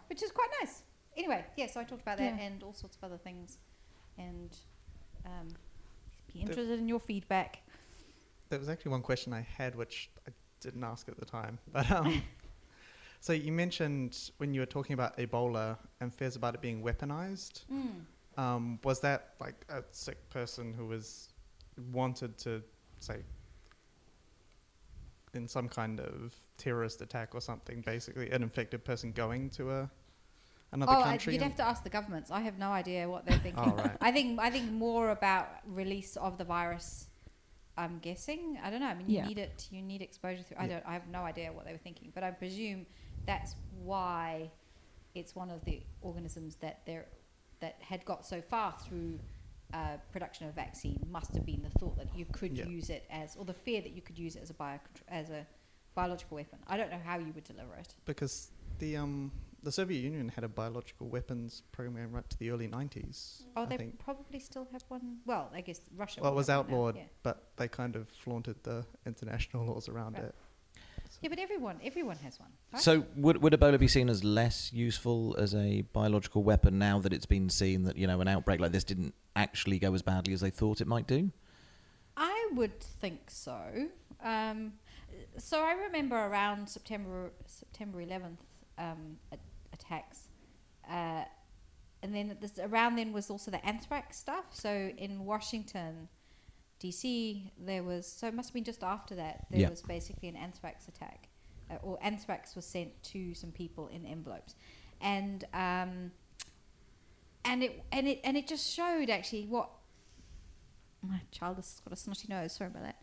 S4: which is quite nice. Anyway, yeah. So I talked about that
S5: Yeah.
S4: and all sorts of other things, and um, be interested in your feedback.
S6: There was actually one question I had which I didn't ask at the time, but um, so you mentioned when you were talking about Ebola and fears about it being weaponized.
S4: Mm.
S6: Um, was that like a sick person who was wanted to say in some kind of terrorist attack or something? Basically, an infected person going to a another
S4: oh, I,
S6: country.
S4: you'd have to ask the governments. I have no idea what they're thinking.
S6: Oh, right.
S4: I think I think more about release of the virus. I'm guessing. I don't know. I mean, you
S5: Yeah.
S4: need it. You need exposure through. I
S6: Yeah.
S4: don't. I have no idea what they were thinking, but I presume that's why it's one of the organisms that there that had got so far through uh, production of vaccine must have been the thought that you could
S6: Yeah.
S4: use it as, or the fear that you could use it as a bio as a biological weapon. I don't know how you would deliver it.
S6: because the um the Soviet Union had a biological weapons program right to the early 90s.
S4: Oh,
S6: I
S4: they
S6: think.
S4: probably still have one. Well, I guess Russia.
S6: Well, it was
S4: have one now,
S6: outlawed,
S4: Yeah.
S6: but they kind of flaunted the international laws around
S4: Right.
S6: it.
S4: yeah, but everyone, everyone has one. Right?
S3: So would would Ebola be seen as less useful as a biological weapon now that it's been seen that you know an outbreak like this didn't actually go as badly as they thought it might do?
S4: I would think so. Um, so I remember around September September 11th um, a- attacks, uh, and then this, around then was also the anthrax stuff. So in Washington, D.C., there was so it must have been just after that there
S3: Yeah.
S4: was basically an anthrax attack, uh, or anthrax was sent to some people in envelopes, and um, and it and it and it just showed actually what my child has got a snotty nose. Sorry about that.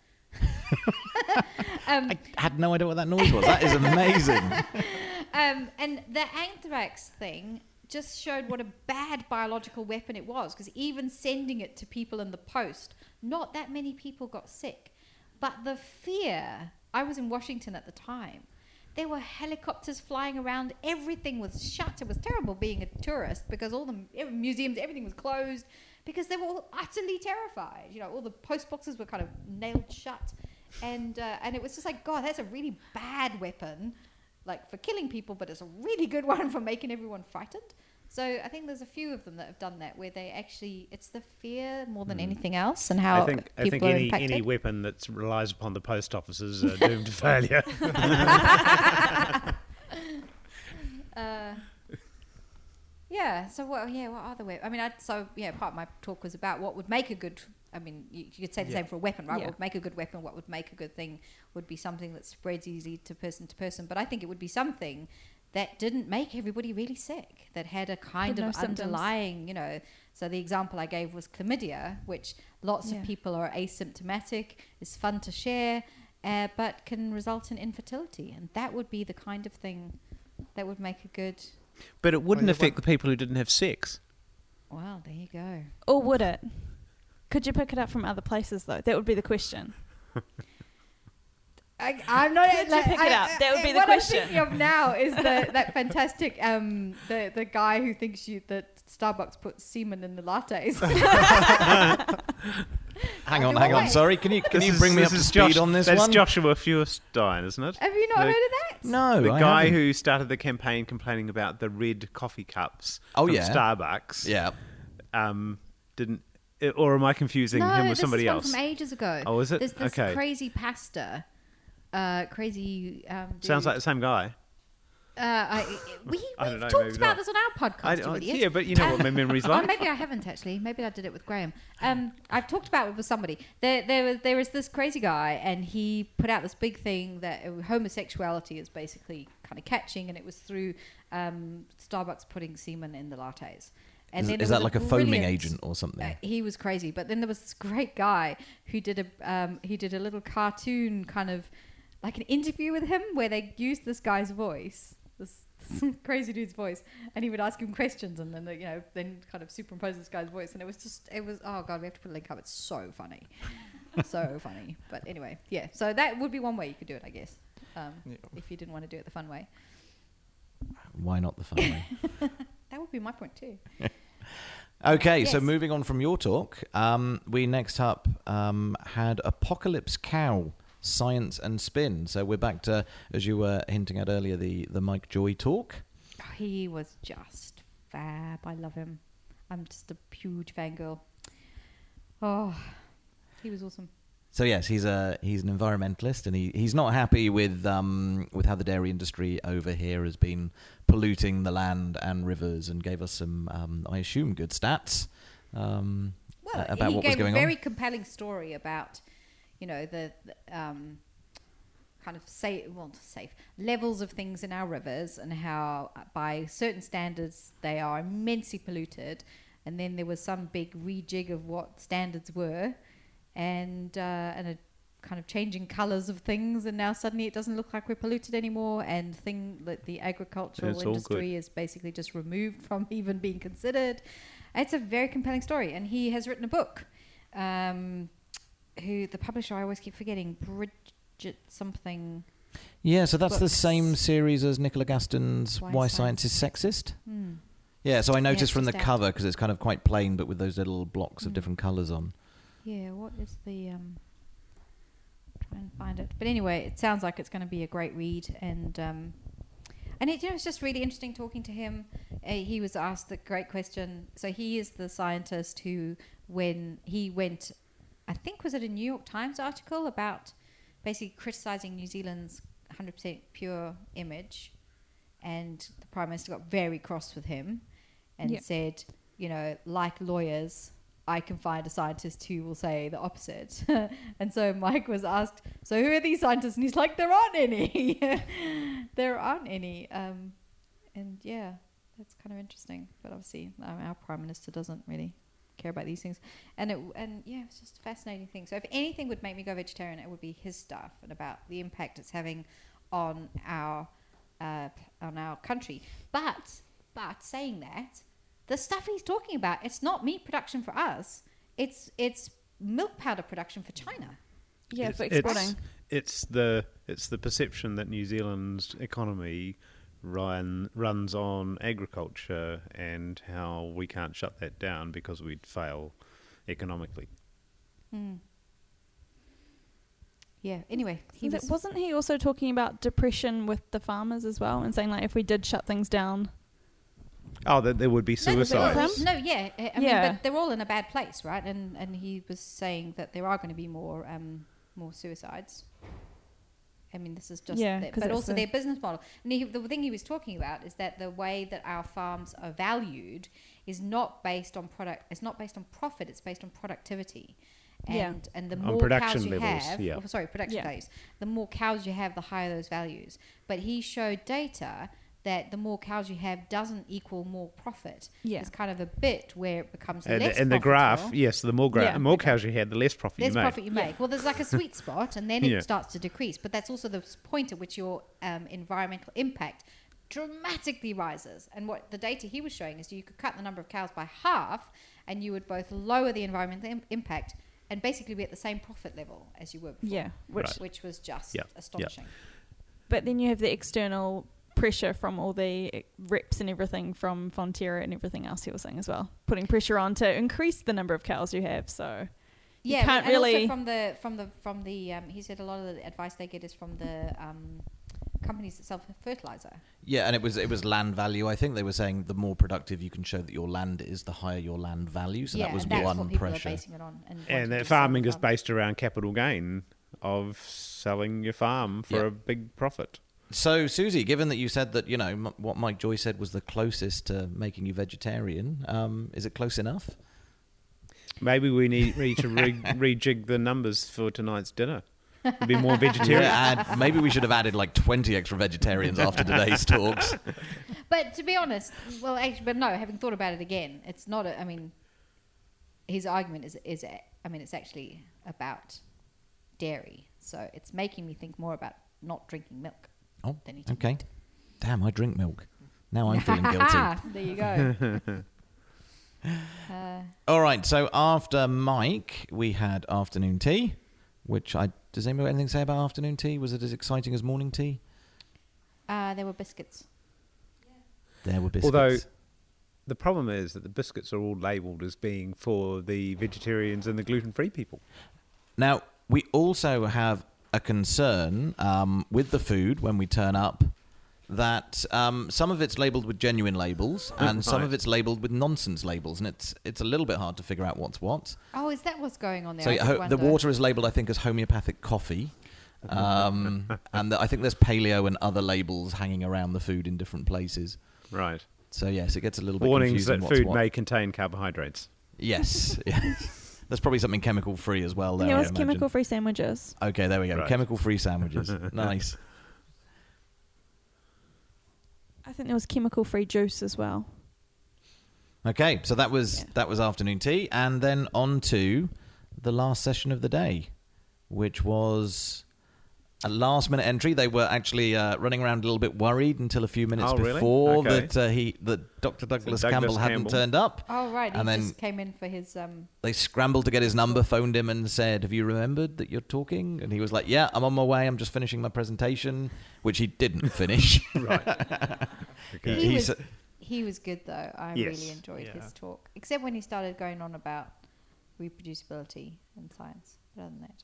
S4: um,
S3: I had no idea what that noise was. That is amazing.
S4: um, and the anthrax thing just showed what a bad biological weapon it was because even sending it to people in the post, not that many people got sick. But the fear, I was in Washington at the time. There were helicopters flying around. Everything was shut. It was terrible being a tourist because all the museums, everything was closed because they were all utterly terrified. You know, all the post boxes were kind of nailed shut, and uh, and it was just like, God, that's a really bad weapon, like for killing people, but it's a really good one for making everyone frightened. So I think there's a few of them that have done that, where they actually it's the fear more than anything else, and how
S2: I think I think
S4: are
S2: any
S4: impacted.
S2: any weapon that relies upon the post offices are doomed to failure.
S4: Uh, yeah. So what? Yeah. What other way? I mean, I, so yeah. Part of my talk was about what would make a good. I mean, you, you could say the
S6: Yeah.
S4: same for a weapon, right?
S5: Yeah.
S4: What would make a good weapon? What would make a good thing? Would be something that spreads easily to person to person. But I think it would be something that didn't make everybody really sick. That had a kind
S5: Had
S4: of
S5: no symptoms.
S4: underlying, you know. So the example I gave was chlamydia, which lots
S5: Yeah.
S4: of people are asymptomatic. Is fun to share. Uh, but can result in infertility, and that would be the kind of thing that would make a good
S2: but it wouldn't
S6: yeah,
S2: affect
S6: one-
S2: the people who didn't have sex.
S4: Well, there you go.
S5: Or would it? Could you pick it up from other places though? That would be the question.
S4: I, I'm not.
S5: Could you pick it up? That would be the
S4: what
S5: question.
S4: I'm thinking of now is the, that fantastic um the the guy who thinks you that Starbucks puts semen in the lattes.
S3: hang on, hang on. Sorry, can you can
S2: This
S3: you
S2: is-
S3: bring me up to speed
S2: Josh-
S3: on this
S2: that's
S3: one?
S2: That's Joshua Feuerstein, isn't it?
S4: Have you not
S2: The-
S4: heard of that?
S3: No,
S2: the
S3: I
S2: guy
S3: haven't.
S2: who started the campaign complaining about the red coffee cups
S3: Oh,
S2: from
S3: yeah.
S2: Starbucks.
S3: Yeah.
S2: Um, didn't, or am I confusing
S4: no,
S2: him with somebody else?
S4: from ages ago.
S2: Oh, is it?
S4: There's this
S2: Okay.
S4: crazy pasta, uh, crazy. Um,
S2: Sounds like the same guy.
S4: Uh, I, we we've
S2: don't know,
S4: talked about
S2: not.
S4: this on our podcast,
S2: I, yeah, but you know what my memory's
S4: Oh,
S2: like.
S4: maybe I haven't actually. Maybe I did it with Graham. Um, I've talked about it with somebody. There, there was there was this crazy guy, and he put out this big thing that homosexuality is basically kind of catching, and it was through um, Starbucks putting semen in the lattes. And
S3: Is,
S4: then
S3: is that like a foaming agent or something?
S4: uh, he was crazy. But then there was this great guy who did a um, he did a little cartoon kind of like an interview with him where they used this guy's voice, this, crazy dude's voice, and he would ask him questions and then you know then kind of superimpose this guy's voice, and it was just it was oh god we have to put a link up. It's so funny, so funny. But anyway, yeah. So that would be one way you could do it, I guess, um,
S6: Yeah.
S4: if you didn't want to do it the fun way.
S3: Why not the fun way?
S4: That would be my point too.
S3: Okay, so moving on from your talk, um, we next up um, had Apocalypse Cow, Science and Spin. So we're back to, as you were hinting at earlier, the, the Mike Joy talk.
S4: He was just fab. I love him. I'm just a huge fangirl. Oh, he was awesome.
S3: So yes, he's a he's an environmentalist, and he, he's not happy with um, with how the dairy industry over here has been polluting the land and rivers, and gave us some, um, I assume, good stats um,
S4: Well,
S3: uh, about
S4: he
S3: what
S4: gave
S3: was going
S4: a very
S3: on.
S4: compelling story about, you know, the, the um, kind of safe, well, safe levels of things in our rivers and how, uh, by certain standards, they are immensely polluted. And then there was some big rejig of what standards were, and uh, and a kind of changing colours of things. And now suddenly it doesn't look like we're polluted anymore. And thing that the agricultural
S2: It's
S4: industry is basically just removed from even being considered. It's a very compelling story, and he has written a book. Um, who the publisher I always keep forgetting, Bridget something.
S3: Yeah, so that's the same series as Nicola Gaston's
S4: Why
S3: Why,
S4: Science.
S3: Science is Sexist.
S4: Hmm.
S3: Yeah, so I noticed
S4: it's
S3: from the
S4: out.
S3: cover because it's kind of quite plain, but with those little blocks of
S4: Mm.
S3: different colours on.
S4: Yeah, what is the um? Try and find it. But anyway, it sounds like it's going to be a great read, and um, and it you know it's just really interesting talking to him. Uh, he was asked the great question. So he is the scientist who, when he went, I think was it a New York Times article about basically criticizing New Zealand's 100% pure image, and the prime minister got very cross with him, and
S5: Yeah.
S4: said, you know, like lawyers, I can find a scientist who will say the opposite. and so Mike was asked, so who are these scientists? And he's like, there aren't any. there aren't any. Um, and yeah, that's kind of interesting. But obviously, um, our prime minister doesn't really care about these things. And it, and yeah, it's just a fascinating thing. So if anything would make me go vegetarian, it would be his stuff and about the impact it's having on our uh, on our country. But but saying that, the stuff he's talking about, it's not meat production for us. It's it's milk powder production for China.
S5: Yeah,
S2: it's,
S5: for exporting.
S2: It's, the it's the perception that New Zealand's economy run, runs on agriculture and how we can't shut that down because we'd fail economically.
S4: Hmm. Yeah. Anyway, he
S5: Was
S4: was,
S5: wasn't he also talking about depression with the farmers as well, and saying like if we did shut things down,
S2: Oh, that there would be
S4: No,
S2: suicides.
S4: No, yeah, I I mean,
S5: Yeah.
S4: but they're all in a bad place, right? And and he was saying that there are going to be more um, more suicides. I mean, this is just,
S5: Yeah,
S4: the- but also
S5: the-
S4: their business model. And he, the thing he was talking about is that the way that our farms are valued is not based on product. It's not based on profit. It's based on productivity.
S5: Yeah.
S4: And and the
S2: On
S4: more
S2: production
S4: cows you
S2: levels,
S4: have,
S2: yeah.
S4: oh, sorry, production
S5: Yeah.
S4: values. The more cows you have, the higher those values. But he showed data that the more cows you have doesn't equal more profit.
S5: Yeah.
S4: It's kind of a bit where it becomes
S2: And,
S4: less
S2: and the graph,
S4: profitable.
S2: yes, the more, gra-
S5: Yeah,
S2: more
S5: okay.
S2: cows you had, the less profit
S4: Less
S2: you made.
S4: profit you make. Well, there's like a sweet spot, and then it
S2: Yeah.
S4: starts to decrease. But that's also the point at which your um, environmental impact dramatically rises. And what the data he was showing is you could cut the number of cows by half, and you would both lower the environmental Im- impact and basically be at the same profit level as you were before.
S5: yeah, which
S2: Right.
S4: Which was just
S2: Yeah, yeah.
S4: astonishing.
S5: but then you have the external pressure from all the eh, reps and everything from Fonterra and everything else he was saying as well, putting pressure on to increase the number of cows you have. So You
S4: Yeah,
S5: can't
S4: and also
S5: really-
S4: from the from the from the um, he said a lot of the advice they get is from the um, companies that sell fertilizer.
S3: Yeah, and it was it was land value. I think they were saying the more productive you can show that your land is, the higher your land value. So
S4: yeah,
S3: that was
S4: and that's
S3: one
S4: what
S3: pressure.
S4: are basing it on. And,
S2: and that farming is based around capital gain of selling your farm for
S3: Yeah.
S2: a big profit.
S3: So, Siouxsie, given that you said that you know m- what Mike Joy said was the closest to making you vegetarian, um, is it close enough?
S2: Maybe we need, need to re- rejig the numbers for tonight's dinner. It'd be more
S3: Yeah,
S2: vegetarian.
S3: add, maybe we should have added like twenty extra vegetarians after today's talks.
S4: But to be honest, well, actually, but no. Having thought about it again, it's not. A, I mean, his argument is is a- I mean, it's actually about dairy, so it's making me think more about not drinking milk
S3: Oh,
S4: than eating.
S3: okay. Damn, I drink milk. Now I'm feeling guilty.
S4: there you go. uh,
S3: All right, so after Mike, we had afternoon tea, which I does anybody have anything to say about afternoon tea? Was it as exciting as morning tea?
S4: uh, there were biscuits.
S3: There were biscuits.
S2: Although- the problem is that the biscuits are all labelled as being for the vegetarians and the gluten-free people.
S3: Now, we also have a concern um, with the food when we turn up that um, some of it's labeled with genuine labels and some of it's labeled with nonsense labels, and it's it's a little bit hard to figure out what's what.
S4: Oh, is that what's going on there?
S3: So ho- the water is labeled, I think, as homeopathic coffee. Um, and the, I think there's paleo and other labels hanging around the food in different places.
S2: Right.
S3: So yes, it gets a little bit
S2: Warnings
S3: confusing.
S2: that
S3: what's
S2: food
S3: what.
S2: may contain carbohydrates.
S3: Yes, yes. There's probably something chemical free as well. There,
S5: there
S3: I
S5: was chemical free sandwiches.
S3: Okay, there we go.
S2: Right.
S3: Chemical free sandwiches. nice.
S5: I think there was chemical free juice as well.
S3: Okay, so that was
S5: Yeah.
S3: that was afternoon tea, and then on to the last session of the day, which was a last minute entry. They were actually uh, running around a little bit worried until a few minutes
S2: Oh, really?
S3: before
S2: Okay.
S3: that uh, he that Dr. Douglas,
S2: Douglas
S3: Campbell hadn't turned up.
S4: Oh right, he
S3: And then-
S4: just came in for his. Um,
S3: They scrambled to get his number, phoned him, and said, "Have you remembered that you're talking?" And he was like, "Yeah, I'm on my way. I'm just finishing my presentation," which he didn't finish.
S2: Right. Okay.
S4: he
S3: He's-
S4: was he was good though. I
S2: Yes.
S4: really enjoyed
S6: Yeah.
S4: his talk, except when he started going on about reproducibility in science. But other than that,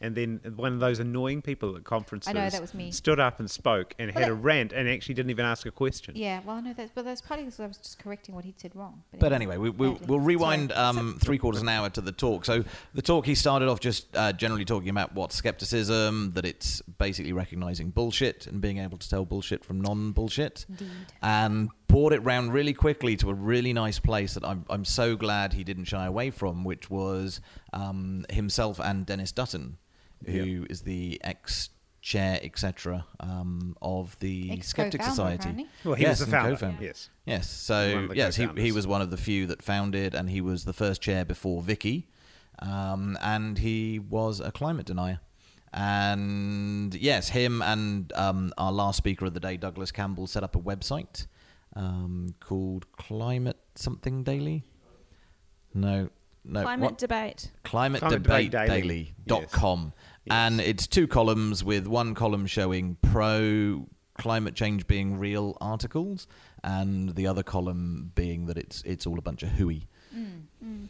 S2: And then one of those annoying people at conferences
S4: I know, that was me.
S2: stood up and spoke and
S4: Well,
S2: had a
S4: that-
S2: rant and actually didn't even ask a question.
S4: yeah. Well, I know that, but that's partly because I was just correcting what he'd said wrong.
S3: But anyway, we, we'll, we'll rewind
S4: Sorry.
S3: um, three quarters of an hour to the talk. So the talk he started off just uh, generally talking about what skepticism, that it's basically recognizing bullshit and being able to tell bullshit from non-bullshit,
S4: Indeed.
S3: and poured it round really quickly to a really nice place that I'm I'm so glad he didn't shy away from, which was um, himself and Denis Dutton, who is the ex. Chair, etc., um, of the Skeptic
S4: Ex-co-founder,
S3: Society.
S4: apparently.
S2: Well, he
S3: Yes,
S2: was the founder.
S3: co-founder.
S2: Yes.
S3: Yes, so yes, he, he was one of the few that founded, and he was the first chair before Vicki, um, and he was a climate denier. And yes, him and um, our last speaker of the day, Douglas Campbell, set up a website um, called Climate Something Daily. No, no,
S5: Climate
S3: what?
S5: debate.
S3: Climate,
S2: Climate
S3: Debate
S2: Debate
S3: Daily.
S2: Daily.
S3: dot
S2: Yes.
S3: com. And it's two columns with one column showing pro climate change being real articles and the other column being that it's it's all a bunch of hooey. Mm, mm.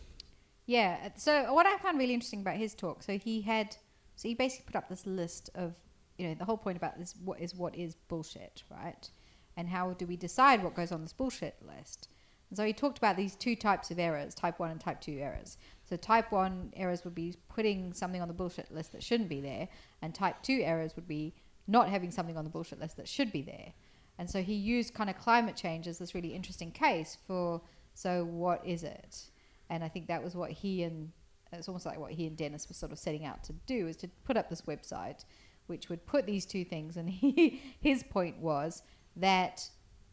S4: Yeah. Uh, so what I found really interesting about his talk, so he had, so he basically put up this list of, you know, the whole point about this what is what is bullshit, right? And how do we decide what goes on this bullshit list? So he talked about these two types of errors, type one and type two errors. So type one errors would be putting something on the bullshit list that shouldn't be there, and type two errors would be not having something on the bullshit list that should be there. And so he used kind of climate change as this really interesting case for so what is it? And I think that was what he and it's almost like what he and Denis were sort of setting out to do is to put up this website which would put these two things and he his point was that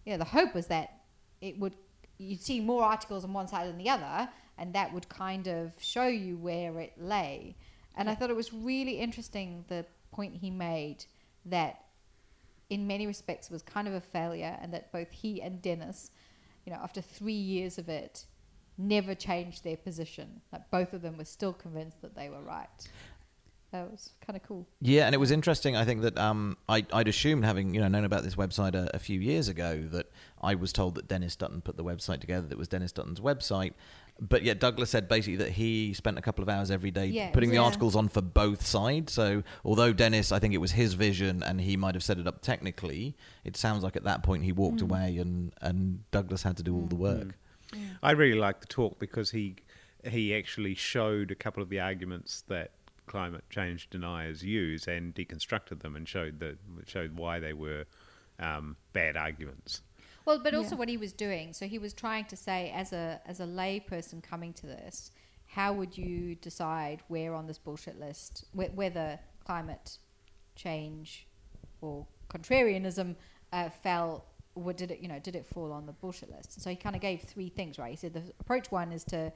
S4: you know the hope was that it would you'd see more articles on one side than the other and that would kind of show you where it lay. And i thought it was really interesting the point he made that in many respects was kind of a failure and that both he and denis you know after three years of it never changed their position. Like both of them were still convinced that they were right that was kind of cool
S3: Yeah, and it was interesting. I think that um, I, I'd assumed, having you know known about this website a, a few years ago, that I was told that Denis Dutton put the website together. That was Denis Dutton's website, but yet Douglas said basically that he spent a couple of hours every day
S4: Yeah,
S3: putting the
S5: yeah.
S3: articles on for both sides. So although Denis, I think it was his vision, and he might have set it up technically, it sounds like at that point he walked away, and and Douglas had to do all the work.
S2: I really liked the talk because he he actually showed a couple of the arguments that climate change deniers use and deconstructed them and showed that showed why they were um, bad arguments.
S4: Well, but also
S5: Yeah.
S4: what he was doing. So he was trying to say, as a as a lay person coming to this, how would you decide where on this bullshit list, wh- whether climate change or contrarianism uh, fell, or did it, you know, did it fall on the bullshit list? So he kind of gave three things, right? He said the approach one is to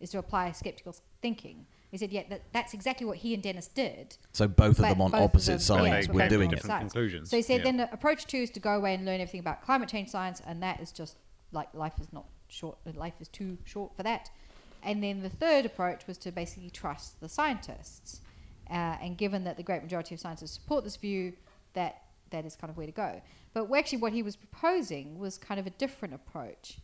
S4: is to apply skeptical thinking. He said, yeah, that, that's exactly what he and Denis did.
S3: So both of them on opposite
S4: them-
S3: sides
S4: yeah,
S2: they
S3: were doing
S2: to
S3: it.
S2: different conclusions.
S4: So he said
S2: Yeah.
S4: then the approach two is to go away and learn everything about climate change science, and that is just like life is not short. Life is too short for that. And then the third approach was to basically trust the scientists. Uh, and given that the great majority of scientists support this view, that that is kind of where to go. But actually, what he was proposing was kind of a different approach,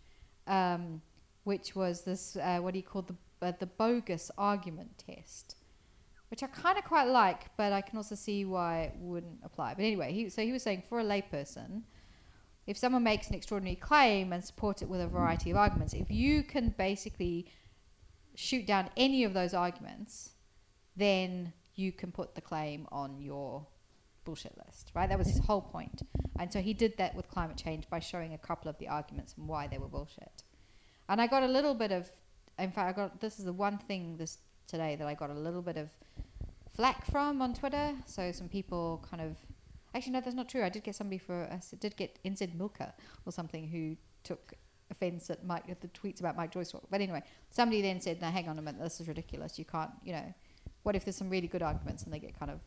S4: um, which was this uh, what he called the uh, the bogus argument test, which I kind of quite like, but I can also see why it wouldn't apply. But anyway, he, so he was saying for a layperson, if someone makes an extraordinary claim and support it with a variety of arguments, if you can basically shoot down any of those arguments, then you can put the claim on your bullshit list, right? That was his whole point. And so he did that with climate change by showing a couple of the arguments and why they were bullshit. And I got a little bit of, in fact, I got this is the one thing this today that I got a little bit of flack from on Twitter. So some people kind of, actually no, that's not true. I did get somebody for, I did get NZ Milker or something who took offence at Mike at the tweets about Mike Joy's. But anyway, somebody then said, "No, hang on a minute, this is ridiculous. You can't, you know, what if there's some really good arguments and they get kind of,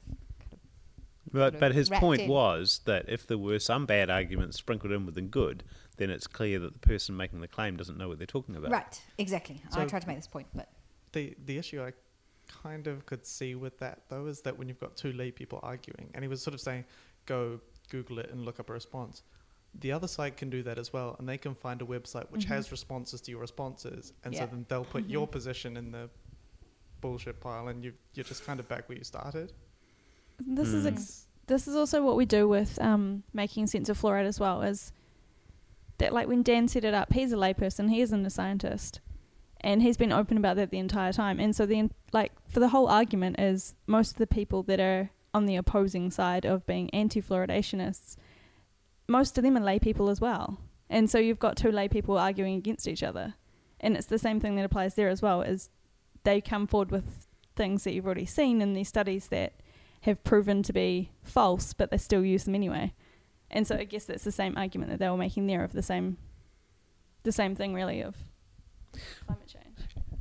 S2: But, but his point
S4: in.
S2: was that if there were some bad arguments sprinkled in with the good, then it's clear that the person making the claim doesn't know what they're talking about.
S4: right, exactly. I tried to make this point, but
S6: The the issue I kind of could see with that though is that when you've got two lay people arguing, and he was sort of saying, go Google it and look up a response. The other side can do that as well, and they can find a website which mm-hmm. has responses to your responses, and
S4: Yeah.
S6: so then they'll put mm-hmm. your position in the bullshit pile, and you you're just kind of back where you started.
S5: This is
S2: Mm.
S5: ex- this is also what we do with um, making sense of fluoride as well. Is that like when Dan set it up, he's a layperson, he isn't a scientist, and he's been open about that the entire time. And so then, like for the whole argument is most of the people that are on the opposing side of being anti-fluoridationists, most of them are lay people as well. And so you've got two lay people arguing against each other, and it's the same thing that applies there as well. Is they come forward with things that you've already seen in these studies that have proven to be false, but they still use them anyway. And so I guess that's the same argument that they were making there of the same, the same thing really of climate change.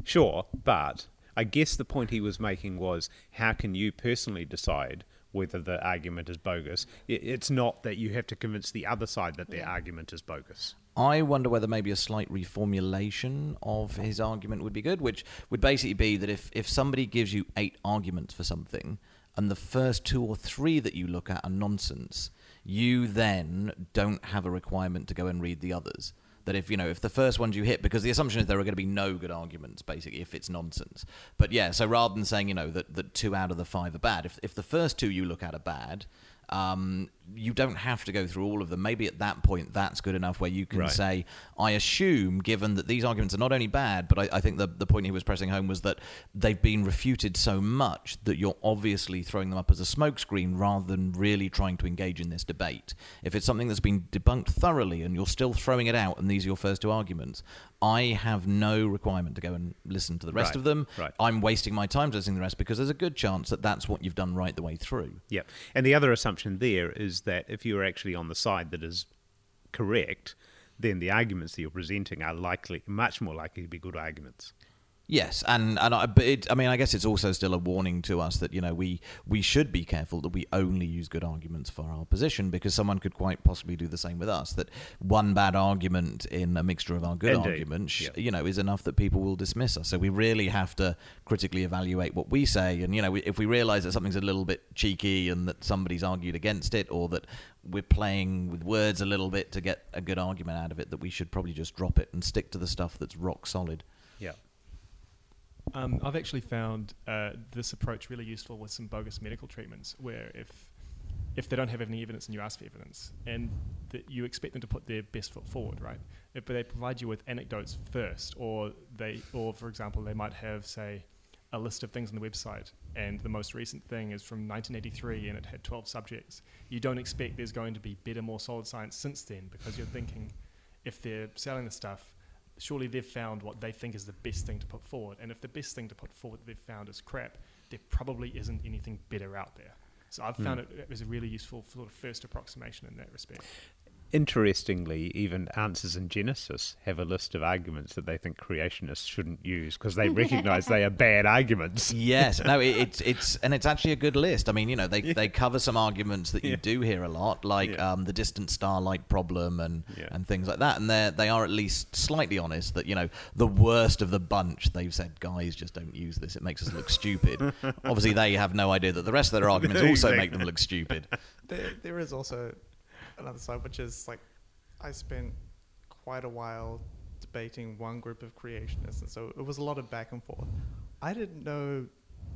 S2: Sure, but I guess the point he was making was how can you personally decide whether the argument is bogus? It's not that you have to convince the other side that their
S4: Yeah.
S2: argument is bogus.
S3: I wonder whether maybe a slight reformulation of his argument would be good, which would basically be that if, if somebody gives you eight arguments for something, and the first two or three that you look at are nonsense, you then don't have a requirement to go and read the others. That if you know if the first ones you hit, because the assumption is there are going to be no good arguments, basically, if it's nonsense. But yeah, so rather than saying you know that, that two out of the five are bad, if if the first two you look at are bad, um, you don't have to go through all of them. Maybe at that point, that's good enough where you can
S2: Right.
S3: say, I assume, given that these arguments are not only bad, but I, I think the, the point he was pressing home was that they've been refuted so much that you're obviously throwing them up as a smokescreen rather than really trying to engage in this debate. If it's something that's been debunked thoroughly and you're still throwing it out and these are your first two arguments, I have no requirement to go and listen to the rest
S2: Right,
S3: of them.
S2: right.
S3: I'm wasting my time listening to the rest because there's a good chance that that's what you've done right the way through.
S2: Yeah. And the other assumption there is that if you're actually on the side that is correct, then the arguments that you're presenting are likely, much more likely to be good arguments.
S3: Yes, and and I, but it, I mean, I guess it's also still a warning to us that you know we we should be careful that we only use good arguments for our position because someone could quite possibly do the same with us. That one bad argument in a mixture of our good
S2: Indeed,
S3: arguments, you know, is enough that people will dismiss us. So we really have to critically evaluate what we say, and you know, if we realise that something's a little bit cheeky and that somebody's argued against it, or that we're playing with words a little bit to get a good argument out of it, that we should probably just drop it and stick to the stuff that's rock solid.
S7: Um, I've actually found uh, this approach really useful with some bogus medical treatments, where if if they don't have any evidence and you ask for evidence, and that you expect them to put their best foot forward, right? If, but they provide you with anecdotes first, or they, or for example, they might have say a list of things on the website, and the most recent thing is from 1983, and it had 12 subjects. You don't expect there's going to be better, more solid science since then, because you're thinking, if they're selling the stuff, surely they've found what they think is the best thing to put forward. And if the best thing to put forward they've found is crap, there probably isn't anything better out there. So I've hmm. found it, it was a really useful sort of first approximation in that respect.
S2: Interestingly, even Answers in Genesis have a list of arguments that they think creationists shouldn't use because they recognize they are bad arguments.
S3: Yes, no, it, it's it's and it's actually a good list. I mean, you know, they they cover some arguments that you
S2: Yeah.
S3: do hear a lot, like
S2: Yeah.
S3: um, the distant starlight problem and
S2: Yeah.
S3: and things like that. And they they are at least slightly honest that you know the worst of the bunch. They've said, guys, just don't use this. It makes us look stupid. Obviously, they have no idea that the rest of their arguments also make them look stupid.
S6: There, there is also another side, which is like I spent quite a while debating one group of creationists, and so it was a lot of back and forth. I didn't know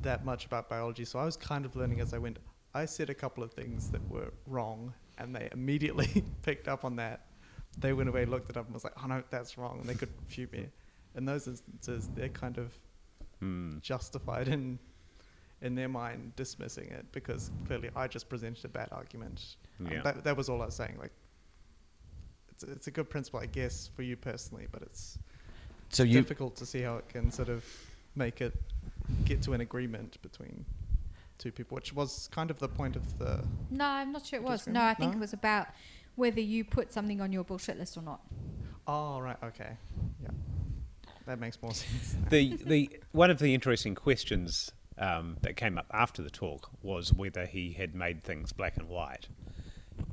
S6: that much about biology, so I was kind of learning as I went. I said a couple of things that were wrong, and they immediately picked up on that. They went away, looked it up, and was like, "Oh no, that's wrong," and they could refute me. In those instances, they're kind of
S2: Hmm.
S6: justified in in their mind dismissing it because clearly I just presented a bad argument. Um, that, that was all I was saying. Like, it's a, it's a good principle, I guess, for you personally, but it's
S3: So you
S6: difficult to see how it can sort of make it get to an agreement between two people, which was kind of the point of the.
S4: No, I'm not sure it was. No, I think
S6: No?
S4: it was about whether you put something on your bullshit list or not.
S6: Oh right, okay, yeah, that makes more sense.
S2: the the one of the interesting questions um, that came up after the talk was whether he had made things black and white,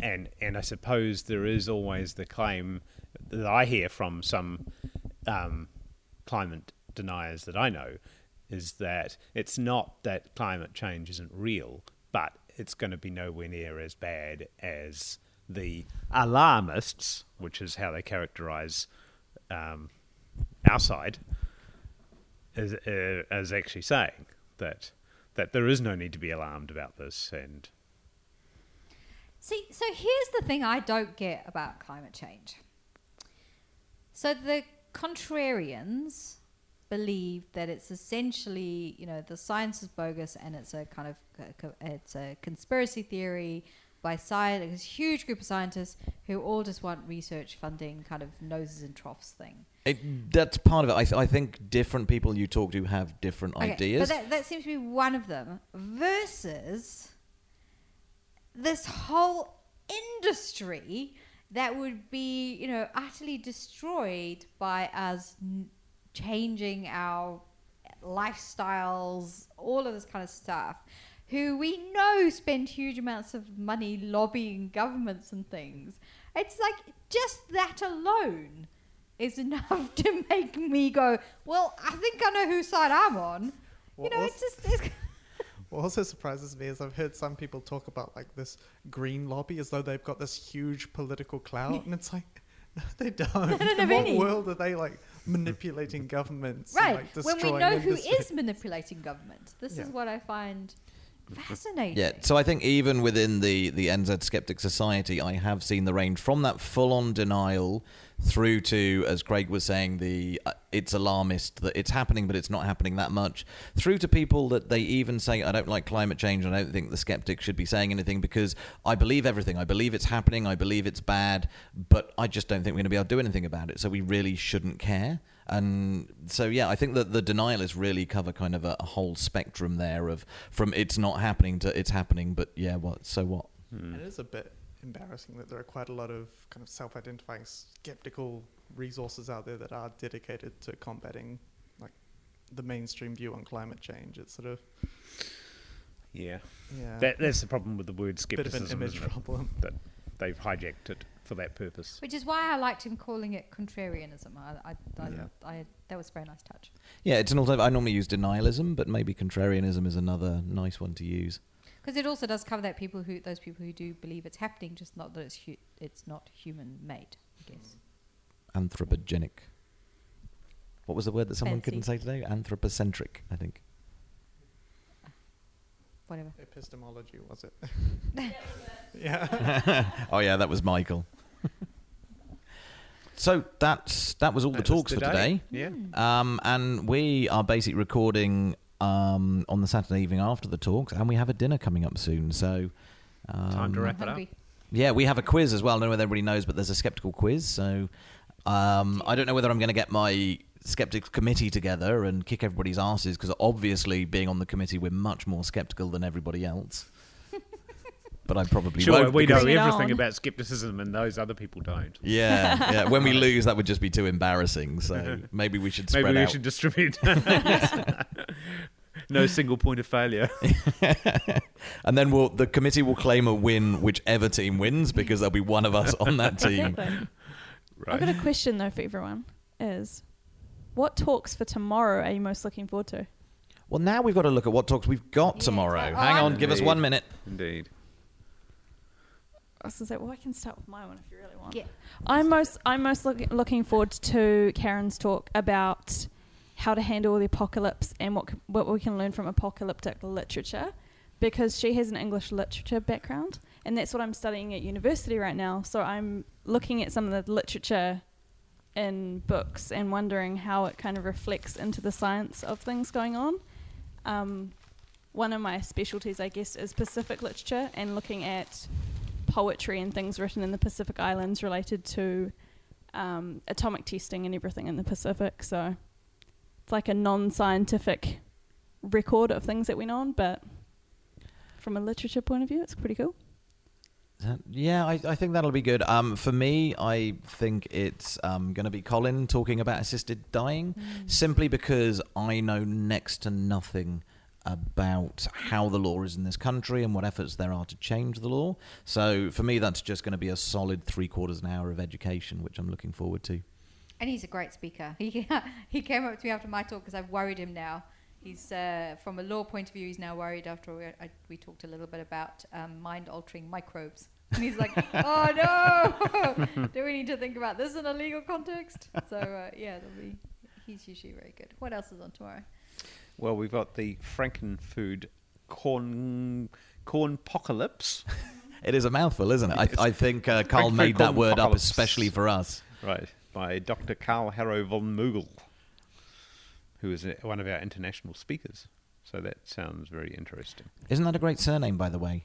S2: and and I suppose there is always the claim that I hear from some um, climate deniers that I know is that it's not that climate change isn't real, but it's going to be nowhere near as bad as the alarmists, which is how they characterize um, our side, is, uh, is actually saying that that there is no need to be alarmed about this, and
S4: See, so here's the thing I don't get about climate change. So the contrarians believe that it's essentially, you know, the science is bogus and it's a kind of uh, it's a conspiracy theory by science, a huge group of scientists who all just want research funding, kind of noses and troughs thing.
S3: It, that's part of it. I, th- I think different people you talk to have different
S4: Okay,
S3: ideas.
S4: But that, that seems to be one of them. Versus this whole industry that would be, you know, utterly destroyed by us n- changing our lifestyles, all of this kind of stuff. Who we know spend huge amounts of money lobbying governments and things. It's like just that alone is enough to make me go, well, I think I know whose side I'm on. You know, it's just. It's,
S6: What also surprises me is I've heard some people talk about like this green lobby as though they've got this huge political clout, and it's like, no, they don't.
S4: don't
S6: In
S4: have
S6: what
S4: any.
S6: world are they like manipulating governments?
S4: right.
S6: And, like,
S4: when we know who
S6: industry?
S4: is manipulating government. This
S6: Yeah.
S4: is what I find fascinating.
S3: Yeah, so I think even within the, the NZ Skeptic Society, I have seen the range from that full on denial through to, as Craig was saying, the uh, it's alarmist that it's happening, but it's not happening that much, through to people that they even say, I don't like climate change, I don't think the skeptics should be saying anything because I believe everything. I believe it's happening, I believe it's bad, but I just don't think we're going to be able to do anything about it, so we really shouldn't care. And so, yeah, I think that the denialists really cover kind of a, a whole spectrum there of from it's not happening to it's happening, but yeah, what? So what? Hmm.
S6: And it is a bit embarrassing that there are quite a lot of kind of self-identifying skeptical resources out there that are dedicated to combating like the mainstream view on climate change. It's sort of
S2: yeah,
S6: yeah,
S2: that, that's the problem with the word
S6: bit of an
S2: skepticism.
S6: image
S2: isn't
S6: problem.
S2: That they've hijacked it for that purpose.
S4: Which is why I liked him calling it contrarianism. I, I, I,
S6: Yeah.
S4: I, that was a very nice touch.
S3: Yeah, it's an alternative. I normally use denialism, but maybe contrarianism is another nice one to use.
S4: Because it also does cover that people who those people who do believe it's happening, just not that it's hu- it's not human made. I guess.
S3: Anthropogenic. What was the word that someone
S4: Fancy.
S3: couldn't say today? Anthropocentric, I think.
S4: Whatever.
S6: Epistemology was it? yeah.
S3: oh yeah, that was Michael. So that's that was all the
S2: That was
S3: talks for today.
S2: Yeah.
S3: Um, and we are basically recording um, on the Saturday evening after the talks, and we have a dinner coming up soon. So, um,
S2: Time to wrap it up.
S3: yeah, we have a quiz as well. I don't know whether everybody knows, but there's a skeptical quiz. So, um, I don't know whether I'm going to get my skeptics committee together and kick everybody's asses because obviously, being on the committee, we're much more skeptical than everybody else. But I probably
S2: Sure,
S3: won't.
S2: we know
S3: because-
S5: Bring it
S2: everything
S5: on.
S2: about skepticism, and those other people don't.
S3: Yeah, yeah. When we uh, lose, that would just be too embarrassing. So maybe we should spread
S2: Maybe we
S3: out.
S2: should distribute. no single point of failure.
S3: and then we'll, the committee will claim a win whichever team wins because there'll be one of us on that team.
S5: Exactly. I've got a question though for everyone: is what talks for tomorrow are you most looking forward to?
S3: Well, now we've got to look at what talks we've got
S4: Yeah,
S3: tomorrow. Hang on,
S4: I'm-
S3: give us one minute.
S2: Indeed.
S5: I was gonna say, well, I can start with my one if you really want.
S4: Yeah.
S5: I'm most I'm most look, looking forward to Karen's talk about how to handle the apocalypse and what c- what we can learn from apocalyptic literature, because she has an English literature background, and that's what I'm studying at university right now. So I'm looking at some of the literature in books and wondering how it kind of reflects into the science of things going on. Um, one of my specialties, I guess, is Pacific literature and looking at poetry and things written in the Pacific Islands related to um, atomic testing and everything in the Pacific. So it's like a non scientific record of things that went on, but from a literature point of view, it's pretty cool.
S3: Uh, Yeah, I, I think that'll be good. Um, for me, I think it's um, going to be Colin talking about assisted dying, simply because I know next to nothing about how the law is in this country and what efforts there are to change the law. So for me, that's just going to be a solid three quarters an hour of education, which I'm looking forward to.
S4: And he's a great speaker. He he came up to me after my talk because I've worried him now. He's uh, from a law point of view. He's now worried after we, I, we talked a little bit about um, mind altering microbes. And he's like, "Oh no! Do we need to think about this in a legal context?" So uh, yeah, be. He's usually very good. What else is on tomorrow?
S2: Well, we've got the Frankenfood corn corn apocalypse.
S3: It is a mouthful, isn't it? I, I think uh, Carl
S2: Frankfurt
S3: made that word up especially for us.
S2: Right, by Dr. Karl Haro von Mogel, who is uh, one of our international speakers. So that sounds very interesting.
S3: Isn't that a great surname, by the way?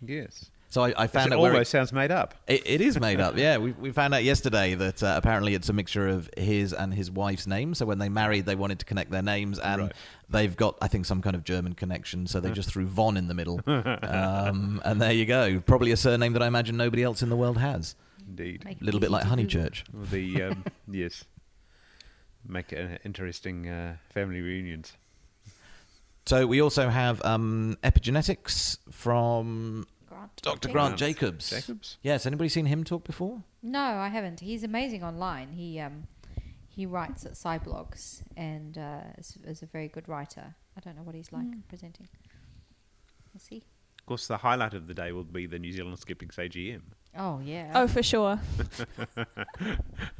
S2: Yes.
S3: So I, I found
S2: it
S3: out where
S2: almost sounds made up.
S3: It, it is made up, yeah. We, we found out yesterday that uh, apparently it's a mixture of his and his wife's name. So when they married, they wanted to connect their names, and
S2: Right.
S3: they've got, I think, some kind of German connection. So they just threw von in the middle, um, and there you go. Probably a surname that I imagine nobody else in the world has.
S2: Indeed.
S3: A little bit like. Honeychurch.
S2: The um, yes, make an interesting uh, family reunions.
S3: So we also have um, epigenetics from
S4: Grant.
S3: Dr. Grant
S2: Grant
S3: Jacobs.
S2: Jacobs.
S3: Yes, anybody seen him talk before?
S4: No, I haven't. He's amazing online. He um, he writes at Sciblogs and uh, is, is a very good writer. I don't know what he's like presenting. We'll see.
S2: Of course, the highlight of the day will be the New Zealand Skeptics AGM.
S4: Oh yeah.
S5: Oh, for sure.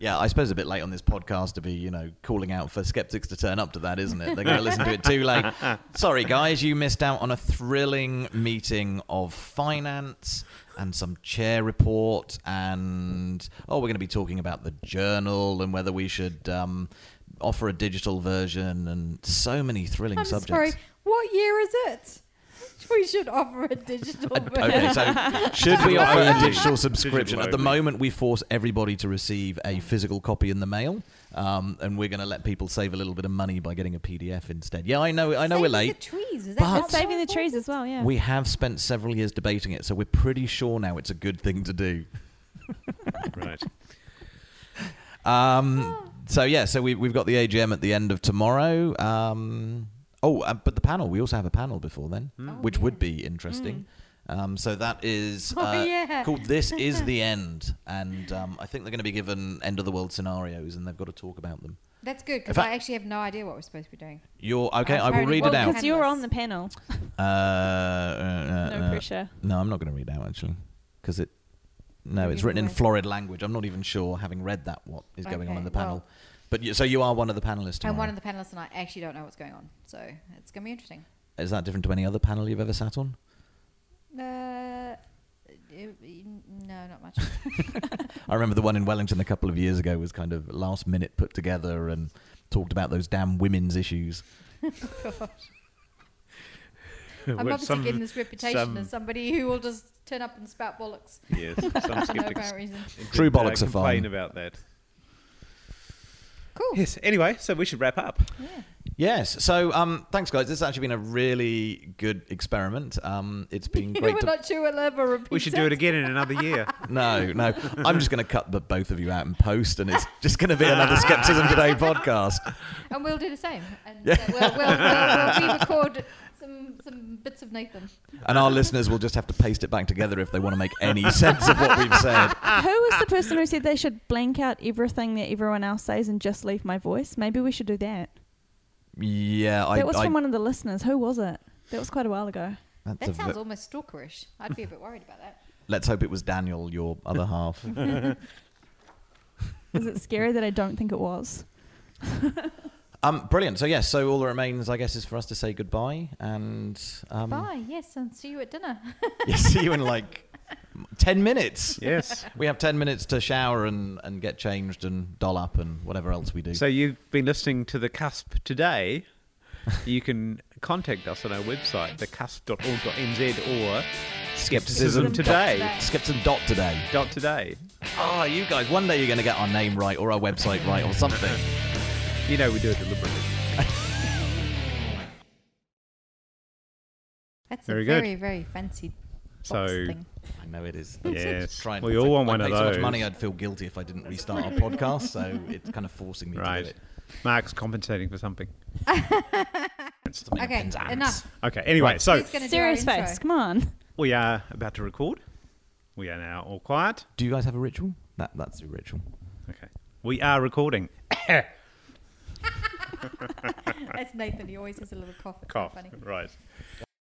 S3: Yeah, I suppose a bit late on this podcast to be, you know, calling out for skeptics to turn up to that, isn't it? They're going to listen to it too late. Sorry, guys, you missed out on a thrilling meeting of finance and some chair report, and oh, we're going to be talking about the journal and whether we should um, offer a digital version, and so many thrilling
S4: I'm
S3: subjects.
S4: sorry. What year is it? We should offer a digital.
S3: Okay, so should we offer a digital subscription?
S2: Digital
S3: At the moment, we force everybody to receive a physical copy in the mail, um, and we're going to let people save a little bit of money by getting a PDF instead. Yeah, I know, I know we're
S4: Saving
S3: late.
S4: The trees. Is that
S3: But-
S4: that's
S5: Saving the trees as well, yeah.
S3: We have spent several years debating it, so we're pretty sure now it's a good thing to do.
S2: right.
S3: Um, so yeah, so we, we've got the AGM at the end of tomorrow. Um, oh, uh, but the panel. We also have a panel before then,
S4: Oh,
S3: which
S4: yeah.
S3: would be interesting. Um, so that is
S4: Oh,
S3: uh,
S4: yeah.
S3: called "This Is the End," and um, I think they're going to be given end of the world scenarios, and they've got to talk about them.
S4: That's good because
S3: In fact-
S4: I actually have no idea what we're supposed to be doing.
S3: You're okay.
S4: Uh,
S3: I will read
S4: well,
S3: it out.
S5: Because you're on the panel.
S3: Uh, uh,
S5: No
S3: uh,
S5: pressure.
S3: No, I'm not going to read out actually, because it. No, it's written in florid language. I'm not even sure, having read that, what is going on in the panel.
S4: well-
S3: but you, so you are one of the panelists.
S4: I'm one of the panelists, and I actually don't know what's going on. So it's going to be interesting.
S3: Is that different to any other panel you've ever sat on?
S4: Uh, it- no, not much.
S3: I remember the one in Wellington a couple of years ago was kind of last minute put together and talked about those damn women's issues.
S4: I'm
S2: Well,
S4: obviously
S2: some-
S4: getting this reputation
S2: some-
S4: as somebody who will just turn up and spout bollocks
S2: Yes, some
S4: for no apparent reason.
S3: True
S2: did, uh,
S3: bollocks are
S2: complain
S3: fine.
S2: about that.
S4: Cool.
S2: Yes. Anyway, so we should wrap up.
S4: Yeah.
S3: Yes. So um, thanks, guys. This has actually been a really good experiment. Um, it's been great
S4: We're
S3: to.
S4: not sure we'll ever repeat
S2: We should do it again in another year.
S3: No, no. I'm just going to cut the both of you out and post, and it's just going to be another Skepticism Today podcast.
S4: And we'll do the same. And
S3: Yeah.
S4: uh, we'll, we'll, we'll, we'll re-record some, some bits of Nathan.
S3: And our listeners will just have to paste it back together if they want to make any sense of what we've said.
S5: Who was the person who said they should blank out everything that everyone else says and just leave my voice? Maybe we should do that.
S3: Yeah, I.
S5: that was
S3: I
S5: from one of the listeners. Who was it? That was quite a while ago.
S3: That's
S4: That sounds
S3: ve-
S4: almost stalkerish. I'd be a bit worried about that.
S3: Let's hope it was Daniel, your other half.
S5: Is it scary that I don't think it was?
S3: um, brilliant. So yes, so all that remains, I guess, is for us to say goodbye and um,
S4: Bye. Yes, and see you at dinner.
S3: yeah, see you in like ten minutes.
S2: Yes.
S3: We have ten minutes to shower and, and get changed and doll up and whatever else we do.
S2: So you've been listening to the Cusp today. You can contact us on our website, thecusp.org.nz or Skepticism
S3: Skepticism
S2: Today.
S3: Skepticism dot today.
S2: Dot today.
S3: Oh, you guys! One day you're going to get our name right or our website right or something.
S2: You know we do it deliberately.
S4: That's
S2: Very
S4: a
S2: good.
S4: very, very fancy box
S2: So
S4: thing.
S3: I know it is.
S2: Yes.
S3: Trying.
S2: We all want
S3: I
S2: one
S3: paid
S2: of
S3: so much money, I'd feel guilty if I didn't restart our podcast. So it's kind of forcing me to do it.
S2: Mark's compensating for something.
S3: Something
S4: Okay, enough.
S2: Okay. Anyway,
S3: Right.
S2: so
S4: Who's gonna do our
S5: Serious face. Come on.
S2: we are about to record. We are now all quiet.
S3: Do you guys have a ritual? That that's your ritual.
S2: Okay. We are recording.
S4: That's Nathan. He always has a little cough. It's
S2: Cough.
S4: Funny.
S2: Right.